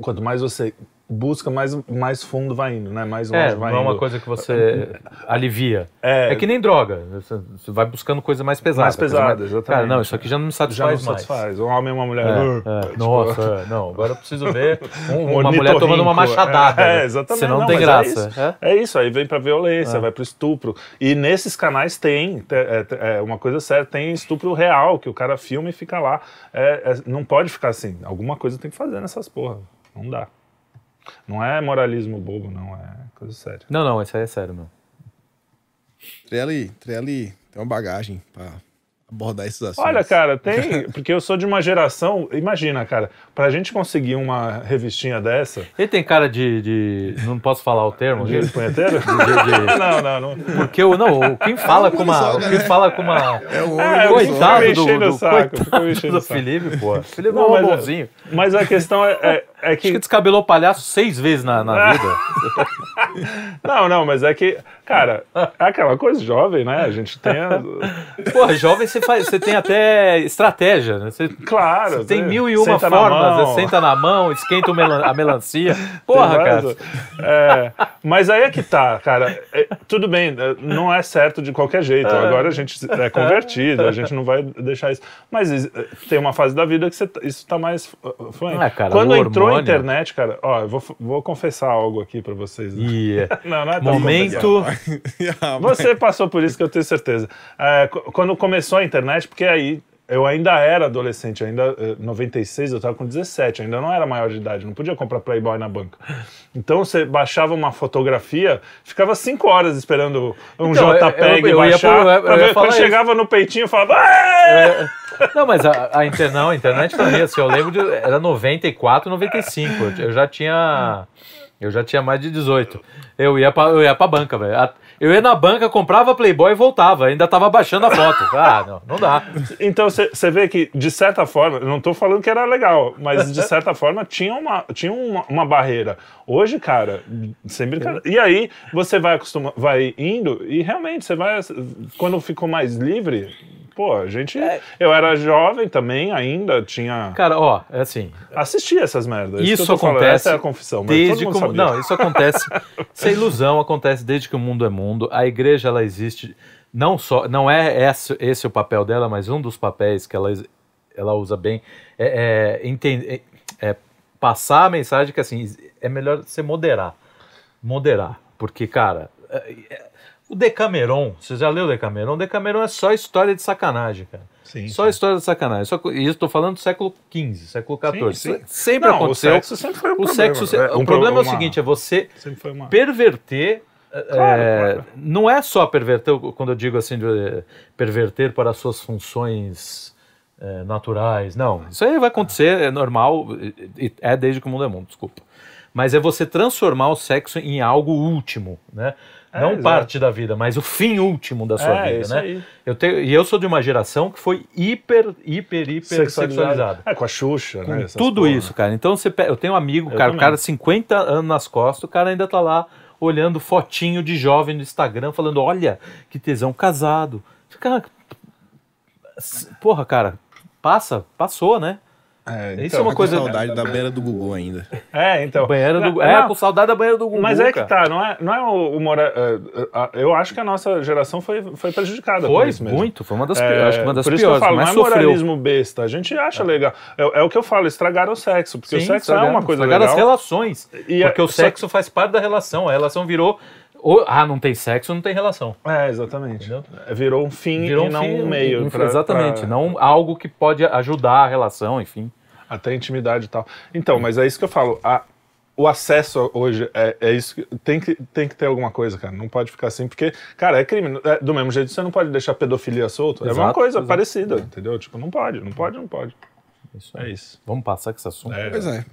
quanto mais você busca, mais, mais fundo vai indo, né? Mais longe É, vai não é indo. uma coisa que você alivia. É. É, que nem droga. Você vai buscando coisa mais pesada. Mais pesada, exatamente. Cara, não, isso aqui já não me Já não satisfaz mais. satisfaz. Um homem e uma mulher. É, uh, é, tipo, nossa, é, não, agora eu preciso ver um- uma mulher tomando uma machadada. É, né? exatamente. Senão não, tem é graça. isso. É? É isso, aí vem pra violência, vai pro estupro. E nesses canais tem, te- é, é uma coisa séria, tem estupro real, que o cara filma e fica lá. É, é, não pode ficar assim. Alguma coisa tem que fazer nessas porra. Não dá. Não é moralismo bobo, não. É coisa séria. Não, não, isso aí é sério, meu. Trelli, Trelli tem uma bagagem pra abordar esses assuntos. Olha, cara, tem. Porque eu sou de uma geração. Imagina, cara, pra gente conseguir uma revistinha dessa. Ele tem cara de. de- não posso falar o termo aqui? De punheteiro? De- de- não, não, não. porque o não, o quem fala com uma, o quem fala com uma É o É, do fico coitado do, enchendo do o saco, coitado do o saco. Felipe, pô. Felipe é Não, um mas, bonzinho. mas a questão é, é, é Acho que que. descabelou palhaço seis vezes na, na vida. Não, não, mas é que, cara, é aquela coisa jovem, né? A gente tem. a- Porra, jovem você, faz, você tem até estratégia, né? Você Claro. tem né? mil e uma formas. Você senta na mão, esquenta melan- a melancia. Porra, cara. É, mas aí é que tá, cara. É, tudo bem, é, não é certo de qualquer jeito. Agora a gente é convertido, a gente não vai deixar isso. Mas tem uma fase da vida que você isso tá mais fluente. Ah, cara, Quando entrou a hormônio- internet, cara, ó, eu vou, vou confessar algo aqui pra vocês. né? É, Não, não é tão momento. Ah, Você passou por isso que eu tenho certeza. É, qu- quando começou a internet, porque aí eu ainda era adolescente, ainda eh, 96 eu estava com 17, ainda não era maior de idade, não podia comprar Playboy na banca. Então você baixava uma fotografia, ficava cinco horas esperando um Então, eu- JPEG eu- eu ia baixar, eu pra ver, quando isso. chegava no peitinho eu falava "Ah!" É, não, mas a, a, inter, não, a internet também, assim, eu lembro de. Era 94, 95. Eu, eu já tinha. Eu já tinha mais de 18. Eu ia pra, eu ia pra banca, velho. Eu ia na banca, comprava Playboy e voltava. Ainda tava baixando a foto. Ah, não, não dá. Então você vê que, de certa forma, não estou falando que era legal, mas de certa forma tinha uma, tinha uma, uma barreira. Hoje, cara, sem brincadeira. E aí você vai acostumar, vai indo e realmente você vai. Quando ficou mais livre, pô, a gente. Eu era jovem também, ainda tinha. Cara, ó, é assim. Assistia essas merdas. Isso, que eu tô falando, acontece. Essa é a confissão. Mas desde todo que mundo sabia. não, isso acontece. Essa ilusão acontece desde que o mundo é mundo. A igreja ela existe não só, não é esse, esse o papel dela, mas um dos papéis que ela, ela usa bem é, é, entender, é passar a mensagem que assim é melhor você moderar, moderar, porque cara, é- é- O Decameron, você já leu o Decameron? O Decameron é só história de sacanagem, cara. Sim. Só história de sacanagem. Só, e isso estou falando do século XV, século XIV. Sim, sim. Sempre Não, aconteceu. O sexo sempre foi um O problema. sexo se- É, o um problema é o uma- seguinte: é você uma. perverter. é, claro. Não é só perverter, quando eu digo assim, de, eh, perverter para as suas funções eh, naturais. Não, isso aí vai acontecer, é normal, é desde que o mundo é mundo, desculpa. Mas é você transformar o sexo em algo último, né? É, Não exato. parte da vida, mas o fim último da sua É, vida, isso né? aí. Eu tenho, e eu sou de uma geração que foi hiper, hiper, hiper sexualizada. É, com a Xuxa, Com né? tudo porra. isso, cara. Então você eu tenho um amigo, Eu cara, o também. cara 50 anos nas costas, o cara ainda tá lá olhando fotinho de jovem no Instagram, falando: olha, que tesão casado. S- porra, cara, passa, passou, né? É, Isso então, é uma Com coisa- saudade da beira do Gugu ainda. É, então. Banheiro do, é, não, com saudade da banheira do Gugu. Mas é que tá, não é, não é o, o mora- é, é, Eu acho que a nossa geração foi, foi prejudicada por Foi isso mesmo. muito, foi uma das É, piores, acho que uma das por isso piores, que eu falo, mas não é sofreu. moralismo besta. A gente acha legal. É, é o que eu falo, estragaram o sexo, porque o Sim, sexo é estragaram- uma coisa estragaram legal. as relações. E é- porque o só- sexo faz parte da relação. A relação virou. ou- ah, não tem sexo, não tem relação. É, exatamente. Entendeu? É, Virou um fim Virou e não fim- um meio. pra- exatamente, pra- não algo que pode ajudar a relação, enfim. Até intimidade e tal. Então, mas é isso que eu falo. a- o acesso hoje é, é isso que tem, que tem que ter alguma coisa, cara. Não pode ficar assim, porque, cara, é crime. É, do mesmo jeito, você não pode deixar pedofilia solto. é uma coisa exato. parecida, entendeu? Tipo, não pode, não pode, não pode. Isso É isso. Vamos passar com esse assunto. É. Pois é.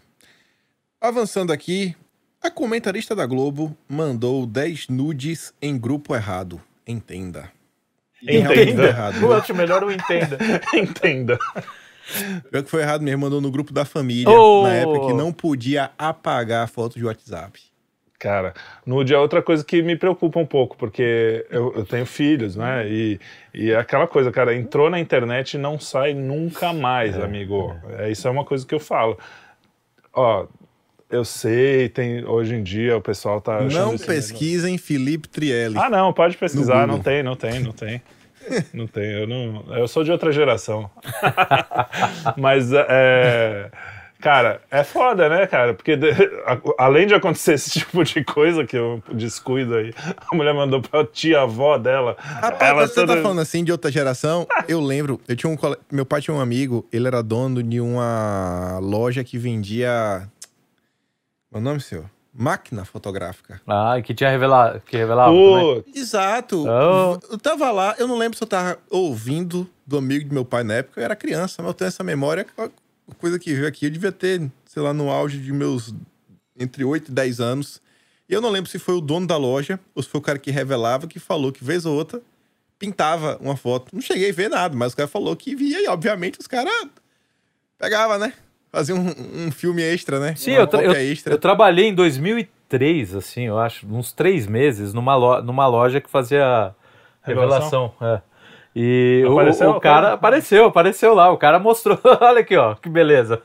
Avançando aqui, a comentarista da Globo mandou 10 nudes em grupo errado. Entenda. Entenda. Errado. Né? acho melhor eu entenda. Entenda. Pior que foi errado mesmo, mandou no grupo da família, Oh! na época que não podia apagar fotos de WhatsApp. Cara, nude é outra coisa que me preocupa um pouco, porque eu, eu tenho filhos, né? E, e é aquela coisa, cara, entrou na internet e não sai nunca mais, amigo. É, isso é uma coisa que eu falo. Ó, eu sei, tem, hoje em dia o pessoal tá. Não pesquisem Felipe Trielli. Ah, não, pode pesquisar, não tem, não tem, não tem. Não tem, eu não. Eu sou de outra geração. Mas é. Cara, é foda, né, cara? Porque de- a- além de acontecer esse tipo de coisa, que eu descuido aí, a mulher mandou pra tia-avó dela. Rapaz, ela você tá toda- falando assim de outra geração, eu lembro, eu tinha um cole... meu pai tinha um amigo, ele era dono de uma loja que vendia Qual é nome, senhor? Máquina fotográfica. Ah, que tinha revelado, que revelava. Putz, Exato. Oh. Eu tava lá, eu não lembro se eu tava ouvindo do amigo de meu pai na época, eu era criança, mas eu tenho essa memória, a coisa que veio aqui, eu devia ter, sei lá, no auge de meus entre 8 e 10 anos. E eu não lembro se foi o dono da loja ou se foi o cara que revelava, que falou que vez ou outra pintava uma foto. Não cheguei a ver nada, mas o cara falou que via e, obviamente, os caras pegavam, né? Faziam um, um filme extra, né? Sim, eu, tra- eu, extra. eu trabalhei em 2003, assim, eu acho, uns três meses, numa, lo- numa loja que fazia revelação. é. E o- Apareceu? o, cara apareceu, apareceu lá, o cara mostrou, olha aqui, ó, que beleza.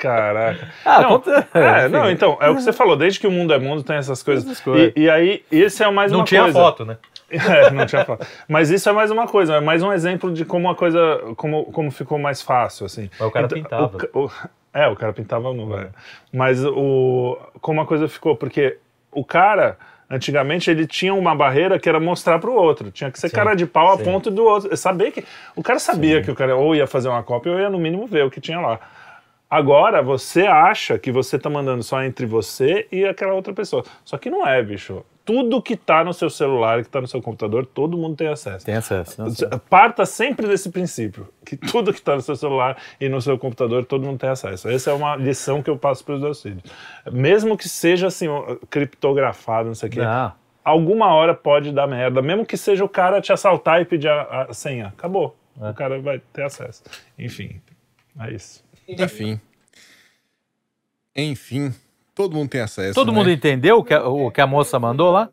caraca. Ah, não, conta- é, não, então, é o que você falou, desde que o mundo é mundo tem essas coisas. Essas coisas. E, e aí, esse é mais Não uma tinha coisa. foto, né? É, não tinha foto. Mas isso é mais uma coisa, é mais um exemplo de como a coisa, como, como ficou mais fácil, assim. Mas o cara Então, pintava. o o- é, o cara pintava nu, velho. Mas o, como a coisa ficou, porque o cara, antigamente, ele tinha uma barreira que era mostrar pro outro. Tinha que ser Sim, cara de pau a sim. ponto do outro. Saber que. O cara sabia que o cara ou ia fazer uma cópia ou ia, no mínimo, ver o que tinha lá. Agora você acha que você tá mandando só entre você e aquela outra pessoa. Só que não é, bicho. Tudo que tá no seu celular, que tá no seu computador, todo mundo tem acesso. Tem acesso. né? Parta sempre desse princípio, que tudo que está no seu celular e no seu computador, todo mundo tem acesso. Essa é uma lição que eu passo para os meus filhos. Mesmo que seja assim, criptografado, não sei o quê, Não, alguma hora pode dar merda. Mesmo que seja o cara te assaltar e pedir a, a senha. Acabou. O cara vai ter acesso. Enfim, é isso. Enfim. Enfim. Todo mundo tem acesso. Todo né? mundo entendeu o que, a, o que a moça mandou lá?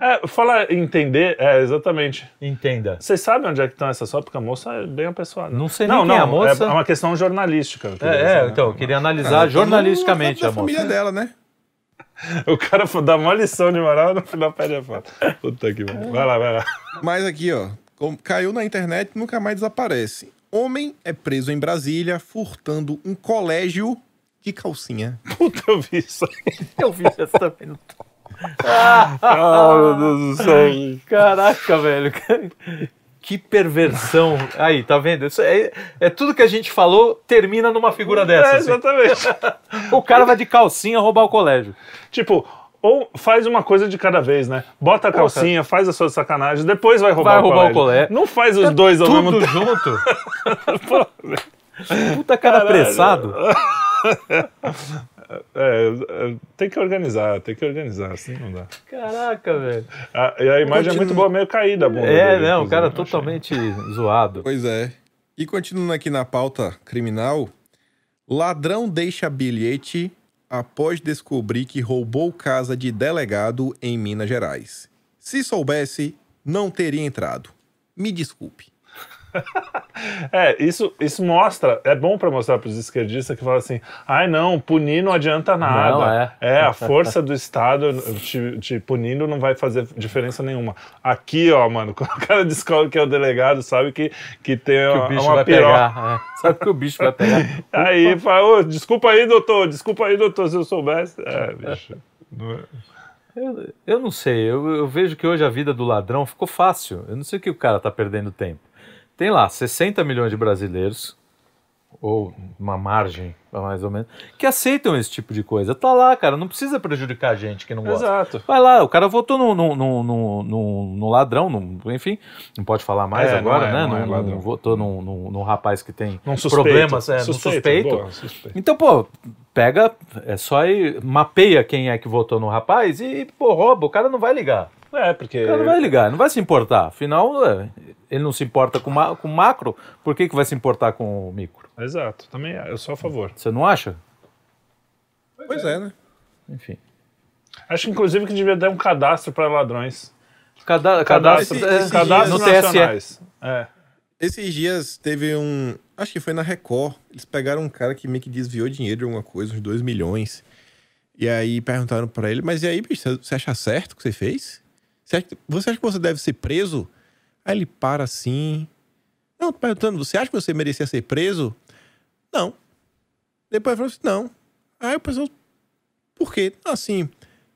É, falar entender, é, exatamente. Entenda. Vocês sabem onde é que estão essas fotos? Porque a moça é bem apessoada. Não sei nem não, quem é não, a moça. É uma questão jornalística. queria É, dizer, é, né? então, eu queria Ah, analisar tá jornalisticamente no- a da família moça. dela, né? O cara dá uma lição de moral no final pede a foto. Puta que pariu. Vai lá, vai lá. Mas aqui, ó. Caiu na internet nunca mais desaparece. Homem é preso em Brasília furtando um colégio de calcinha. Puta, eu vi isso. Eu vi essa também. no- Ah, meu Deus do céu. Caraca, velho. Que perversão. Aí, tá vendo? Isso é, é tudo que a gente falou termina numa figura dessa. É, assim. exatamente. O cara vai de calcinha roubar o colégio. tipo, ou faz uma coisa de cada vez, né? Bota a calcinha, faz a sua sacanagem, depois vai roubar, Vai o, roubar colégio. o colégio. Não faz os dois ao mesmo Tudo tempo. junto. Pô, Puta cara Caralho. apressado. É, é, tem que organizar, tem que organizar, assim não dá. Caraca, velho. A, e a imagem é Continua- muito boa, meio caída a bunda É, dele, não, o cara totalmente zoado. Pois é. E continuando aqui na pauta criminal, ladrão deixa bilhete após descobrir que roubou casa de delegado em Minas Gerais. Se soubesse, não teria entrado. Me desculpe. É, isso, isso mostra, é bom pra mostrar pros esquerdistas que falam assim, ai não, punir não adianta nada. Não, é. a força do Estado te, te punindo não vai fazer diferença nenhuma. Aqui, ó, mano, quando o cara descobre que é o delegado, sabe que, que tem Que o uma, bicho uma vai pegar. é. Sabe que o bicho vai pegar. Aí fala, ô, desculpa aí, doutor, desculpa aí, doutor, se eu soubesse. É, bicho. é- Eu, eu não sei, eu, eu vejo que hoje a vida do ladrão ficou fácil. Eu não sei o que o cara tá perdendo tempo. Tem lá 60 milhões de brasileiros, ou uma margem, mais ou menos, que aceitam esse tipo de coisa. Tá lá, cara, não precisa prejudicar a gente que não gosta. Exato. Vai lá, o cara votou no, no, no, no, no- ladrão, no- enfim, não pode falar mais É, agora, não é, né? não é não votou num no, no rapaz que tem suspeito. problemas, é, no suspeito. boa, suspeito. Então, pô, pega, é só ir, mapeia quem é que votou no rapaz e, pô, rouba, o cara não vai ligar. É, porque... O cara não vai ligar, não vai se importar. Afinal, é, ele não se importa com, ma com macro, por que, que vai se importar com o micro? Exato, também eu sou a favor. Você não acha? Pois é, né? Enfim. Acho, inclusive, que devia dar um cadastro para ladrões. Cada, Cadastro, cadastro, é, esse TSE. nacionais. É. Esses dias teve um. Acho que foi na Record. Eles pegaram um cara que meio que desviou dinheiro de alguma coisa, uns 2 milhões. E aí perguntaram pra ele: Mas e aí, bicho, você acha certo o que você fez? Você acha, que- você acha que você deve ser preso? Aí ele para assim. Não, perguntando: Você acha que você merecia ser preso? Não. Depois falou assim: Não. Aí o pessoal: Por quê? Assim,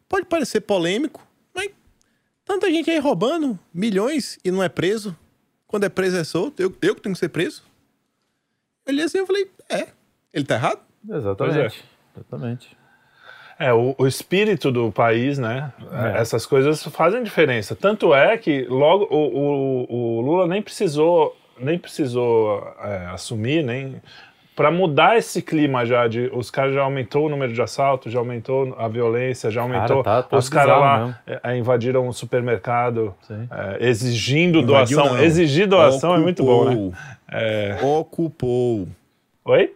pode parecer polêmico, mas tanta gente aí roubando milhões e não é preso. Quando é preso é solto. Eu, eu que tenho que ser preso. Olhei assim eu falei, é. Ele tá errado? Exatamente. Exatamente. É, o, o espírito do país, né? É. Essas coisas fazem diferença. Tanto é que logo o, o, o Lula nem precisou, nem precisou é, assumir, nem para mudar esse clima já de os caras já aumentou o número de assaltos, já aumentou a violência, já aumentou tá- tá os caras lá mesmo. é, invadiram o supermercado é, exigindo Invadiu, doação. não. Exigir doação é muito bom, né? Ocupou. Ocupou. Oi?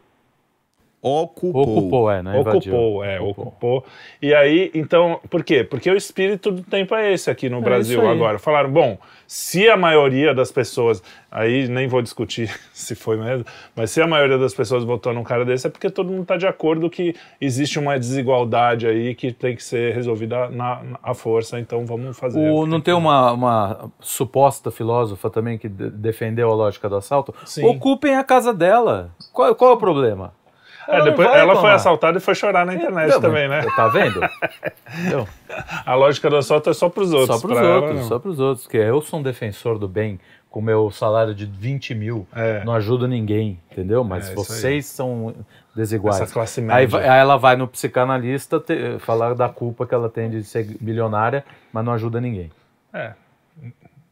Ocupou. Ocupou, é, né? Ocupou, é, ocupou. E aí, então, por quê? Porque o espírito do tempo é esse aqui no Brasil isso aí. agora. Falaram, bom, se a maioria das pessoas, aí nem vou discutir se foi mesmo, mas se a maioria das pessoas votou num cara desse, é porque todo mundo está de acordo que existe uma desigualdade aí que tem que ser resolvida na, na à força, então vamos fazer. O, não tem uma, uma suposta filósofa também que de- defendeu a lógica do assalto? Sim. Ocupem a casa dela. Qual, qual é o problema? É, depois vai ela foi assaltada e foi chorar na internet Não, também, né? Tá vendo? Entendeu? A lógica do assalto é só para os outros. Só para os pra ela, outros, não. só para os outros. Que eu sou um defensor do bem com meu salário de 20 mil. É. Não ajudo ninguém, entendeu? Mas É, aí. vocês são desiguais. Essa classe Aí, média. vai- aí ela vai no psicanalista te- falar da culpa que ela tem de ser milionária, mas não ajuda ninguém. É.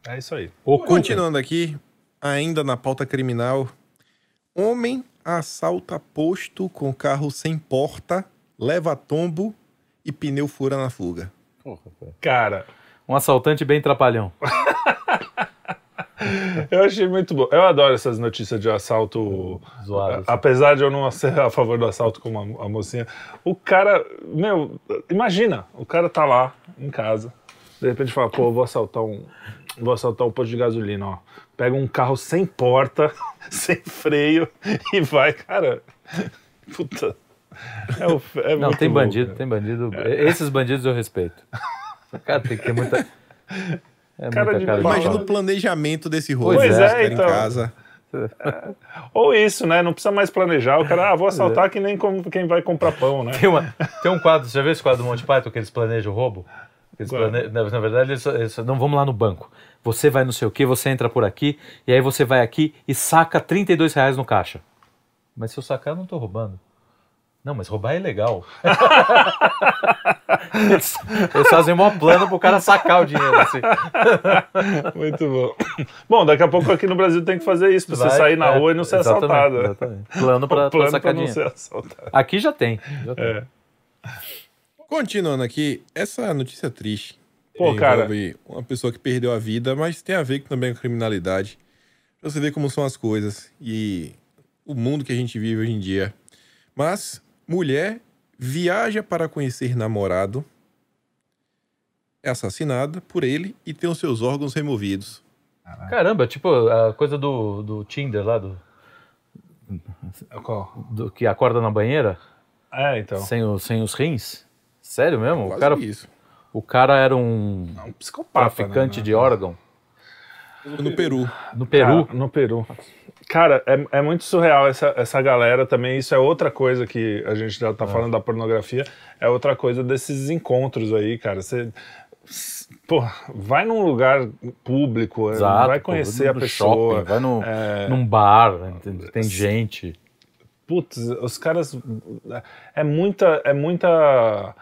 É isso aí. Continuando aqui, ainda na pauta criminal. Homem assalta posto com carro sem porta, leva tombo e pneu fura na fuga. Cara, Um assaltante bem trapalhão. eu achei muito bom. Eu adoro essas notícias de assalto. Zoadas. A- Apesar de eu não ser a favor do assalto como a, a mocinha. O cara, meu, imagina, o cara tá lá em casa, de repente fala, pô, eu vou assaltar um. Vou assaltar um posto de gasolina, ó. Pega um carro sem porta, sem freio e vai, cara. Puta. É, o- é Não, muito tem louco, bandido, cara. tem bandido. Esses bandidos eu respeito. Cara, tem que ter muita. É Cara muita de cara. Imagina o planejamento desse rolê. Pois se é, então. em casa. Ou isso, né? Não precisa mais planejar. O cara, ah, vou assaltar que nem como quem vai comprar pão, né? Tem, uma- tem um quadro, você já viu esse quadro do Monty Python que eles planejam o roubo? Eles Na, na verdade, eles, eles não vamos lá no banco. Você vai não sei o que, você entra por aqui, e aí você vai aqui e saca 32 reais no caixa. Mas se eu sacar, eu não tô roubando. Não, mas roubar é legal. eles, eles fazem um plano pro cara sacar o dinheiro. Assim. Muito bom. Bom, daqui a pouco aqui no Brasil tem que fazer isso, pra você Vai, sair na é, rua e não ser exatamente, assaltado. exatamente. Plano pra, pra Plano pra sacar não dinheiro. ser assaltado. Aqui já tem. já tem. É. Continuando aqui, essa notícia é triste. Pô, cara. Envolve uma pessoa que perdeu a vida, mas tem a ver também com criminalidade. Pra você ver como são as coisas e o mundo que a gente vive hoje em dia. Mas mulher viaja para conhecer namorado, é assassinada por ele e tem os seus órgãos removidos. Caramba, tipo a coisa do, do Tinder lá, do, Qual? do que acorda na banheira, É, então. sem, o, sem os rins. Sério mesmo? O Quase cara, isso. o cara era um É um psicopata. traficante né? de órgão No Peru. no Peru. Cara, no Peru. Cara, é, é muito surreal essa, essa galera também. Isso é outra coisa que a gente já tá falando da pornografia. É outra coisa desses encontros aí, cara. Você. Pô, vai num lugar público, Exato, vai pô, conhecer a pessoa. shopping, vai no, é, num bar, entende? tem gente. Putz, os caras. É muita. É muita.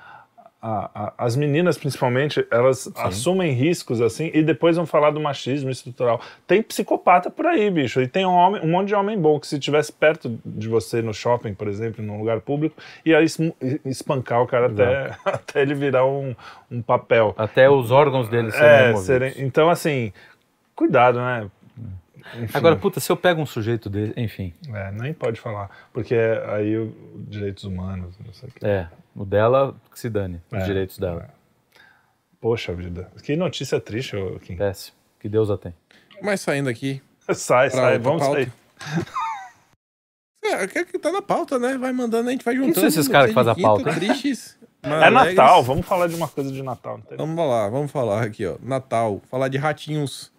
A- a- as meninas, principalmente, elas assumem riscos assim e depois vão falar do machismo estrutural. Tem psicopata por aí, bicho. E tem um, homem, um monte de homem bom que, se estivesse perto de você no shopping, por exemplo, num lugar público, ia es- espancar o cara até, até ele virar um, um papel. Até os órgãos dele serem É, serem- então, assim, cuidado, né? Enfim. Agora, puta, se eu pego um sujeito desse, enfim, É, nem pode falar, porque é aí o direitos humanos, não sei o quê. é, o dela que se dane, os É, direitos dela. Poxa vida, que notícia triste, Kim. Péssimo, que Deus a tem. Mas saindo aqui. Sai, Pra sai, vamos pauta. sair. É, que que tá na pauta, né? Vai mandando, a gente vai juntando. esses caras que fazem a pauta? Tristes. É Natal, vamos falar de uma coisa de Natal. Não tem... Vamos lá, vamos falar aqui, ó. Natal, falar de ratinhos.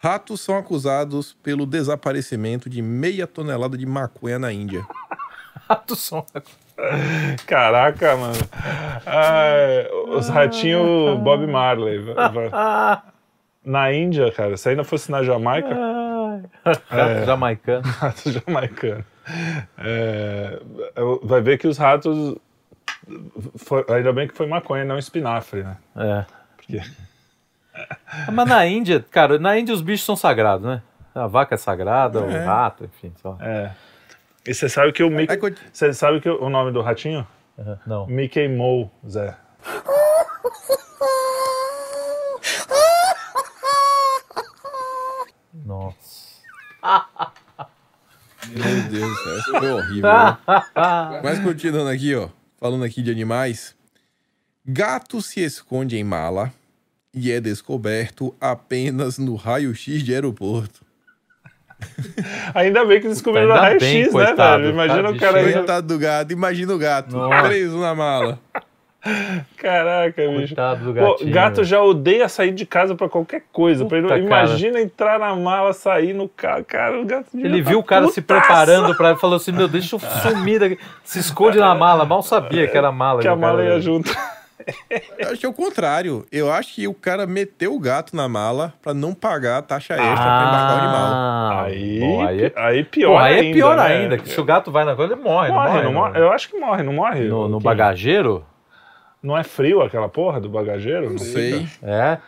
Ratos são acusados pelo desaparecimento de meia tonelada de maconha na Índia. Rato som. Caraca, mano. Ai, os ratinhos Bob Marley. Na Índia, cara, se ainda fosse na Jamaica, Rato jamaicano. rato jamaicano. É, vai ver que os ratos. foi- ainda bem que foi maconha, não espinafre, né? É. Porque Mas na Índia, cara, na Índia os bichos são sagrados, né? A vaca é sagrada, o É. rato, enfim. Só. É. E você sabe que o Mickey. Você sabe que o nome do ratinho? Uhum, Não. Mickey Moe, Zé. Nossa. Meu Deus céu, isso foi horrível. né? Mas continuando aqui, ó. Falando aqui de animais. Gato se esconde em mala e é descoberto apenas no raio-x de aeroporto. Ainda bem que descobriram Ainda o raio-x, né, coitado, velho? Imagina cara, o cara aí. Coitado do gato, imagina o gato. Nossa. Preso na mala. Caraca, bicho. Pô, gatinho. gato já odeia sair de casa pra qualquer coisa. pra ele- imagina entrar na mala, sair no carro. Cara, o gato Ele tá viu o cara se putaço, preparando pra falou assim: Meu, deixa eu sumir daqui. Se esconde na mala. Mal sabia que era a mala. Que a mala ia junto. Eu acho que é o contrário. Eu acho que o cara meteu o gato na mala pra não pagar a taxa extra pra embarcar o animal. Ah, Aí, bom, aí é, aí pior Pô, aí é ainda. pior né? ainda. Que se o gato vai na coisa, ele morre. Morre, não morre, não não morre. Eu acho que morre, não morre. No, no bagageiro? Não é frio aquela porra do bagageiro? Não sei. É,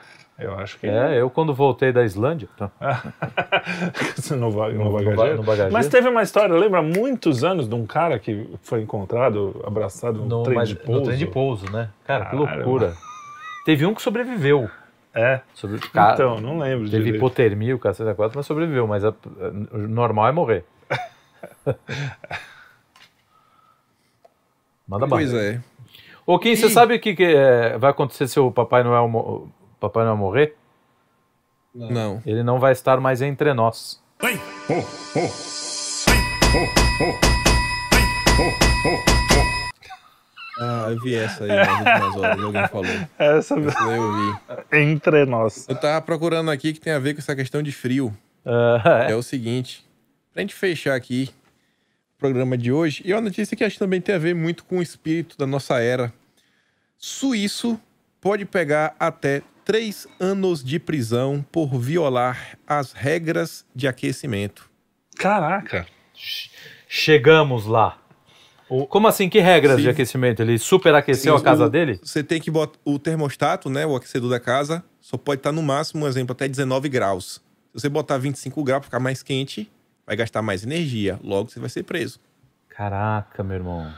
Eu acho que é. Eu quando voltei da Islândia. tá. no, va- no No- no bagageiro. ba- no bagageiro. Mas teve uma história, lembra, muitos anos de um cara que foi encontrado abraçado no, No, trem mas- de no pouso. trem de pouso, né? Cara, que loucura. Teve um que sobreviveu. É, Sobre, cara, então, não lembro Teve direito. hipotermia, o cacete quatro, mas sobreviveu. Mas a- o normal é morrer. Manda bala. Pois é. Ô, Kim, você Ih. sabe o que, que, é, vai acontecer se o Papai Noel, Papai Noel morrer? Não. Ele não vai estar mais entre nós. Ah, eu vi essa aí nas últimas horas. Alguém falou. Essa Essa daí eu vi. entre nós. Eu tava procurando aqui que tem a ver com essa questão de frio. Ah, É o seguinte. Pra gente fechar aqui o programa de hoje, e é uma notícia que acho que também tem a ver muito com o espírito da nossa era. Suíço pode pegar até três anos de prisão por violar as regras de aquecimento. Caraca. Chegamos lá. Como assim? Que regras Sim. de aquecimento? Ele superaqueceu Sim, a casa o- dele? Você tem que botar o termostato, né? O aquecedor da casa, só pode estar no máximo, um exemplo, até 19 graus. Se você botar 25 graus para ficar mais quente, vai gastar mais energia. Logo, você vai ser preso. Caraca, meu irmão.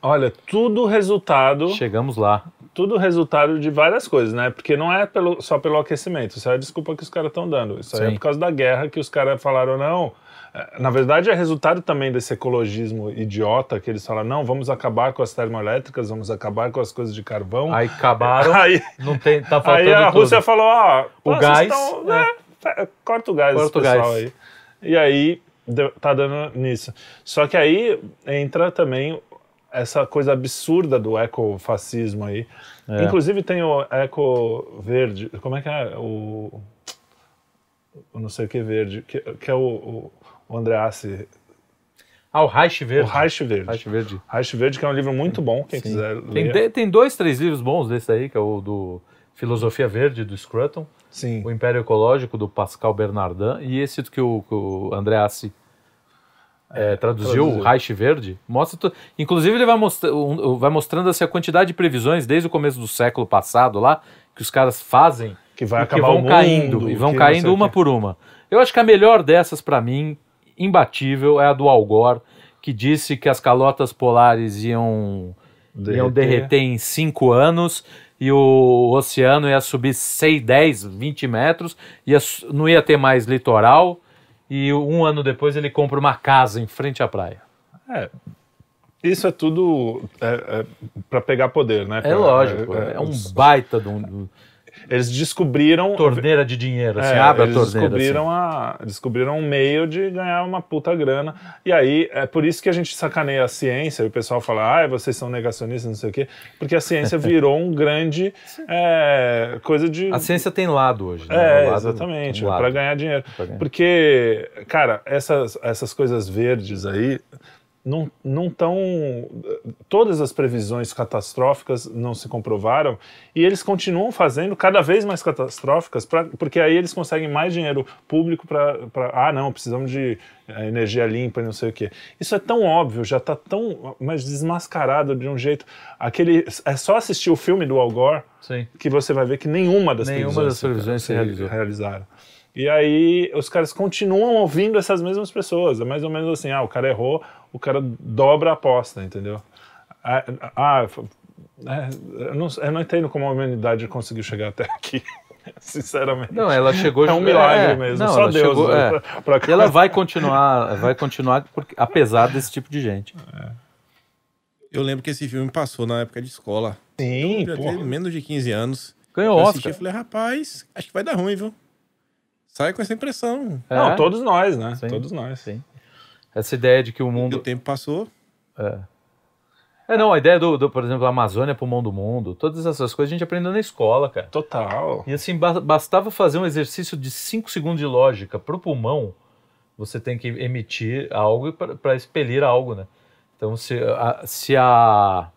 Olha, tudo resultado, Chegamos lá. Tudo resultado de várias coisas, né? Porque não é pelo- só pelo aquecimento. Isso é a desculpa que os caras estão dando. Isso aí é Sim. por causa da guerra que os caras falaram, não. É, Na verdade, é resultado também desse ecologismo idiota que eles falam, não, vamos acabar com as termoelétricas, vamos acabar com as coisas de carvão. Aí acabaram. Aí, Não tem, tá faltando aí a tudo. Rússia falou, ó, O pô, gás, tão, né? corta o gás, Corta o pessoal gás. aí. E aí tá dando nisso. Só que aí entra também essa coisa absurda do ecofascismo aí. É. Inclusive tem o eco verde, como é que é o, o não sei o que verde, que, que é o, o, o Andreassi, Ah, o Reich o Verde. Reich Verde. Reich Verde. Reich Verde, que é um livro muito bom, quem Sim. quiser Tem, ler. de- tem dois, três livros bons desse aí, que é o do Filosofia Verde, do Scruton, Sim. o Império Ecológico, do Pascal Bernardin, e esse que o, que o Andreassi é, traduziu, traduziu. o Reich Verde, mostra tu- inclusive ele vai, mostra, vai mostrando assim, a quantidade de previsões desde o começo do século passado lá, que os caras fazem Que vai e que acabar vão mundo, caindo, e vão caindo uma por uma. Eu acho que a melhor dessas, pra mim, imbatível, é a do Al Gore, que disse que as calotas polares iam iam derreter em 5 anos e o oceano ia subir 6, 10, 20 metros, ia, não ia ter mais litoral. E um ano depois ele compra uma casa em frente à praia. É. Isso é tudo é, para pegar poder, né? É lógico, é, um baita de um, Eles descobriram. torneira de dinheiro. Assim, é, abre a torneira. descobriram, assim. a, descobriram um meio de ganhar uma puta grana. E aí, é por isso que a gente sacaneia a ciência, e o pessoal fala, ah, vocês são negacionistas, não sei o quê, porque a ciência virou um grande é, coisa de. A ciência tem lado hoje. Né? É, lado- exatamente, para ganhar dinheiro. Ganhar. Porque, cara, essas, essas coisas verdes aí não não estão. Todas as previsões catastróficas não se comprovaram e eles continuam fazendo cada vez mais catastróficas, pra, porque aí eles conseguem mais dinheiro público para. Ah, não, precisamos de eh, energia limpa e não sei o quê. Isso é tão óbvio, já está tão mas desmascarado de um jeito. Aquele, é só assistir o filme do Al Gore Sim. que você vai ver que nenhuma das Nenhuma previsões, das previsões se realizou. realizaram. E aí os caras continuam ouvindo essas mesmas pessoas. É mais ou menos assim, ah, o cara errou, o cara dobra a aposta, entendeu? Ah, ah, é, eu, não, eu não entendo como a humanidade conseguiu chegar até aqui, sinceramente. Não, ela chegou. é um milagre é, mesmo, não, só ela Deus. chegou- né, é. pra- pra- E ela vai continuar, vai continuar porque, apesar desse tipo de gente. Eu lembro que esse filme passou na época de escola. Sim, Eu pô. menos de 15 anos. Ganhou Eu assisti Oscar. e falei, rapaz, acho que vai dar ruim, viu? Sai com essa impressão. Não, É, todos nós, né? Sim, todos nós. sim. Essa ideia de que o E o mundo. tempo passou. É, não, a ideia do, do, por exemplo, a Amazônia pulmão do mundo, todas essas coisas a gente aprendeu na escola, cara. Total. E assim, ba- bastava fazer um exercício de 5 segundos de lógica. Pro pulmão, você tem que emitir algo para expelir algo, né? Então, se a, se a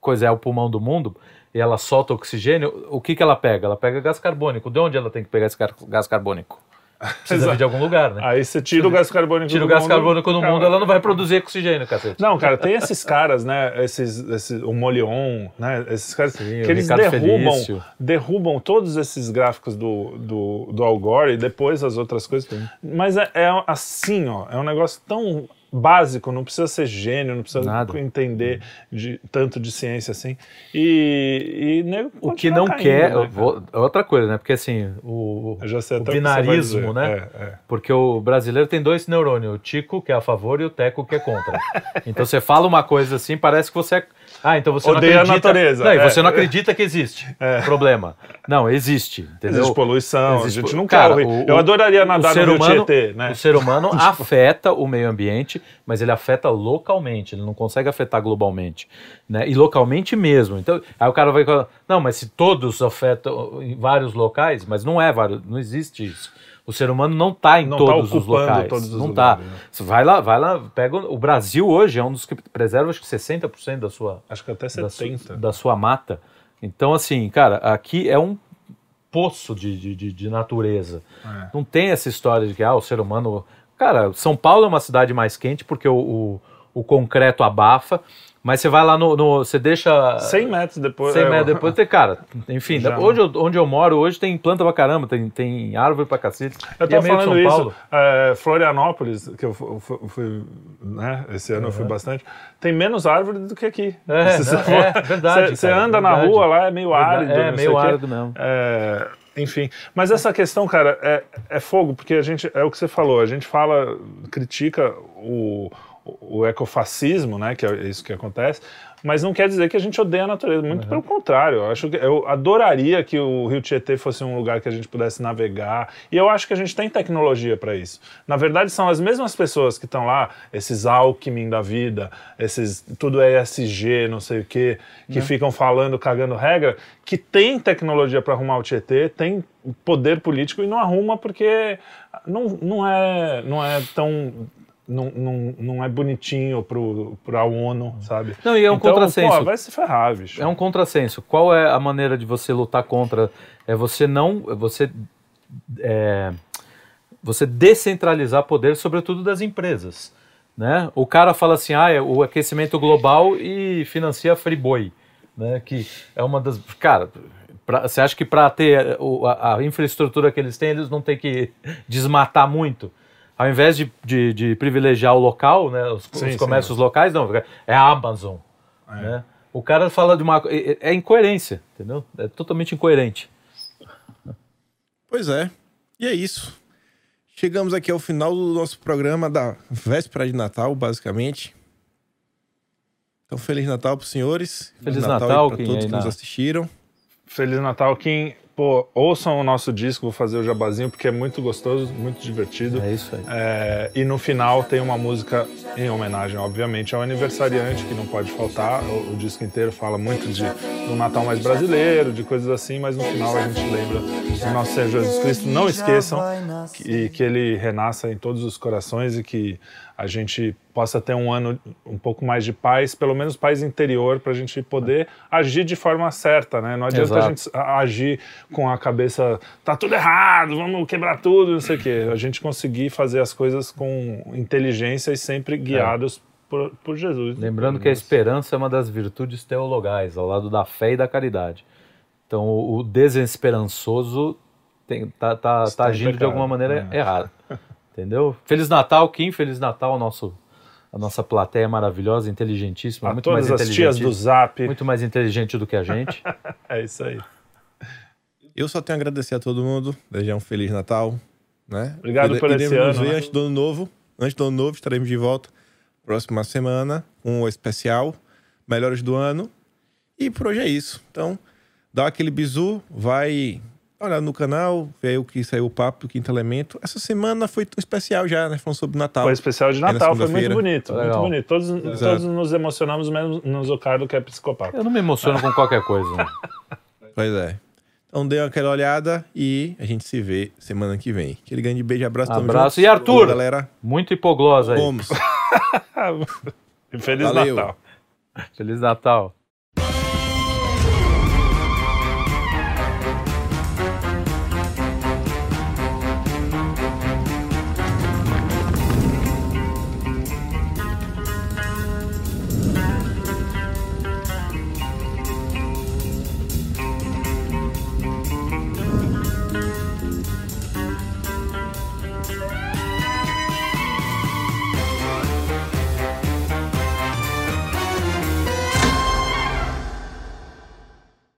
coisa é o pulmão do mundo e ela solta oxigênio, o que, que ela pega? Ela pega gás carbônico. De onde ela tem que pegar esse gás carbônico? Precisa vir de algum lugar, né? Aí você tira o gás carbônico Tira do o gás mundo, carbônico no cara, mundo, ela não vai produzir oxigênio, cacete. Não, cara, tem esses caras, né? Esses, esses, o Molion, né? Esses caras Sim, que eles Ricardo derrubam, Felício. derrubam todos esses gráficos do, do, do Al Gore e depois as outras coisas. Mas é, é assim, ó, é um negócio tão básico, não precisa ser gênio, não precisa Nada. entender de, tanto de ciência assim. E, e nego O que não caindo, quer. né, vou- outra coisa, né? Porque assim, o, o binarismo, né? É, é. Porque o brasileiro tem dois neurônios, o Tico, que é a favor, e o Teco, que é contra. Então você fala uma coisa assim, parece que você é. Ah, então você Odeia a não acredita. natureza, Não, e é. você não acredita que existe. Problema. Não, existe. Entendeu? Existe poluição, Existe a gente não Cara, quer. o. Eu adoraria nadar no humano, Tietê, né? o ser humano afeta o meio ambiente, mas ele afeta localmente, ele não consegue afetar globalmente, né? E localmente mesmo. Então, aí o cara vai falar, não, mas se todos afetam em vários locais, mas não é vários, não existe isso. O ser humano não está em Não tá todos os ocupando locais. todos os não está. lugares, né? Vai lá, vai lá, pega o, Brasil hoje é um dos que preserva acho que 60% da sua Acho que até da, su- 70. da sua mata. Então, assim, cara, aqui é um poço de, de, de, de natureza. É. Não tem essa história de que ah, o ser humano. Cara, São Paulo é uma cidade mais quente porque o, o, o concreto abafa, mas você vai lá no. no- você deixa. 100 metros depois. 100 é, metros depois tem, cara, enfim, Já. hoje eu- onde eu moro, hoje tem planta pra caramba, tem, tem árvore pra cacete. Eu E tava é falando isso, é, Florianópolis, que eu fu- fu- fui, né, esse ano eu fui bastante, tem menos árvore do que aqui. É, você não, for- é verdade, Você cara, anda na verdade. rua lá, é meio árido. É, meio árido mesmo. É, enfim, mas essa questão, cara, é, é fogo, porque a gente, é o que você falou, a gente fala, critica o, o ecofascismo, né, que é isso que acontece, mas não quer dizer que a gente odeia a natureza, muito pelo contrário, eu acho que eu adoraria que o Rio Tietê fosse um lugar que a gente pudesse navegar, e eu acho que a gente tem tecnologia para isso. Na verdade, são as mesmas pessoas que estão lá, esses Alckmin da vida, esses tudo ESG, não sei o quê, que ficam falando, cagando regra, que tem tecnologia para arrumar o Tietê, tem poder político e não arruma porque não, não, é, não é tão. Não, não, não é bonitinho pro, pra ONU, sabe? Não, e é um então, contrassenso. Pô, vai se ferrar, bicho. É um contrassenso. Qual é a maneira de você lutar contra? É você não. é Você, é, você descentralizar poder, sobretudo das empresas. Né? O cara fala assim: ah, é o aquecimento global e financia a Friboi. Né? Que é uma das. Cara, pra- você acha que para ter a, a infraestrutura que eles têm, eles não têm que desmatar muito? Ao invés de, de, de privilegiar o local, né, os, Sim, os sim. comércios locais, não, é a Amazon. Né? O cara fala de uma. É, é incoerência, entendeu? É totalmente incoerente. Pois é. E é isso. Chegamos aqui ao final do nosso programa da véspera de Natal, basicamente. Então, Feliz Natal para os senhores. Feliz Natal, para quem todos que nos assistiram. Feliz Natal, Kim. Pô, ouçam o nosso disco, vou fazer o jabazinho, porque é muito gostoso, muito divertido. É isso aí. É, e no final tem uma música em homenagem, obviamente, ao aniversariante, que não pode faltar. O, o disco inteiro fala muito de um Natal mais brasileiro, de coisas assim, mas no final a gente lembra do nosso Senhor Jesus Cristo. Não esqueçam que, que ele renasça em todos os corações e que a gente possa ter um ano um pouco mais de paz, pelo menos paz interior, para a gente poder agir de forma certa, né? Não adianta a Exato. gente a- agir com a cabeça, tá tudo errado, vamos quebrar tudo, não sei o quê. A gente conseguir fazer as coisas com inteligência e sempre guiados por, por Jesus. Lembrando que a esperança é uma das virtudes teologais, ao lado da fé e da caridade. Então, o desesperançoso tem, tá, tá, Está tá agindo de pecado, alguma maneira é. errada. Entendeu? Feliz Natal, Kim. Feliz Natal nosso, a nossa plateia maravilhosa, inteligentíssima. A muito todas mais as tias inteligente, do Zap. Muito mais inteligente do que a gente. É isso aí. Eu só tenho a agradecer a todo mundo, desejar um Feliz Natal. Né? Obrigado Ire- por esse nos ano, ver né? antes do ano novo. Antes do ano novo, estaremos de volta próxima semana com o especial Melhores do Ano. E por hoje é isso. Então, dá aquele bizu, vai olhar no canal, ver o que saiu o papo do Quinto Elemento. Essa semana foi um especial já, né? Falando sobre Natal. Foi especial de na Natal, foi muito bonito, muito Legal. bonito. Todos, todos nos emocionamos, menos no Zocardo, que é psicopata. Eu não me emociono com qualquer coisa. né? Pois é. Então dê aquela olhada e a gente se vê semana que vem. Aquele grande beijo, abraço. Abraço. E Arthur? Ô, galera, Muito hipoglosa aí. vamos. Feliz Valeu. Natal. Feliz Natal.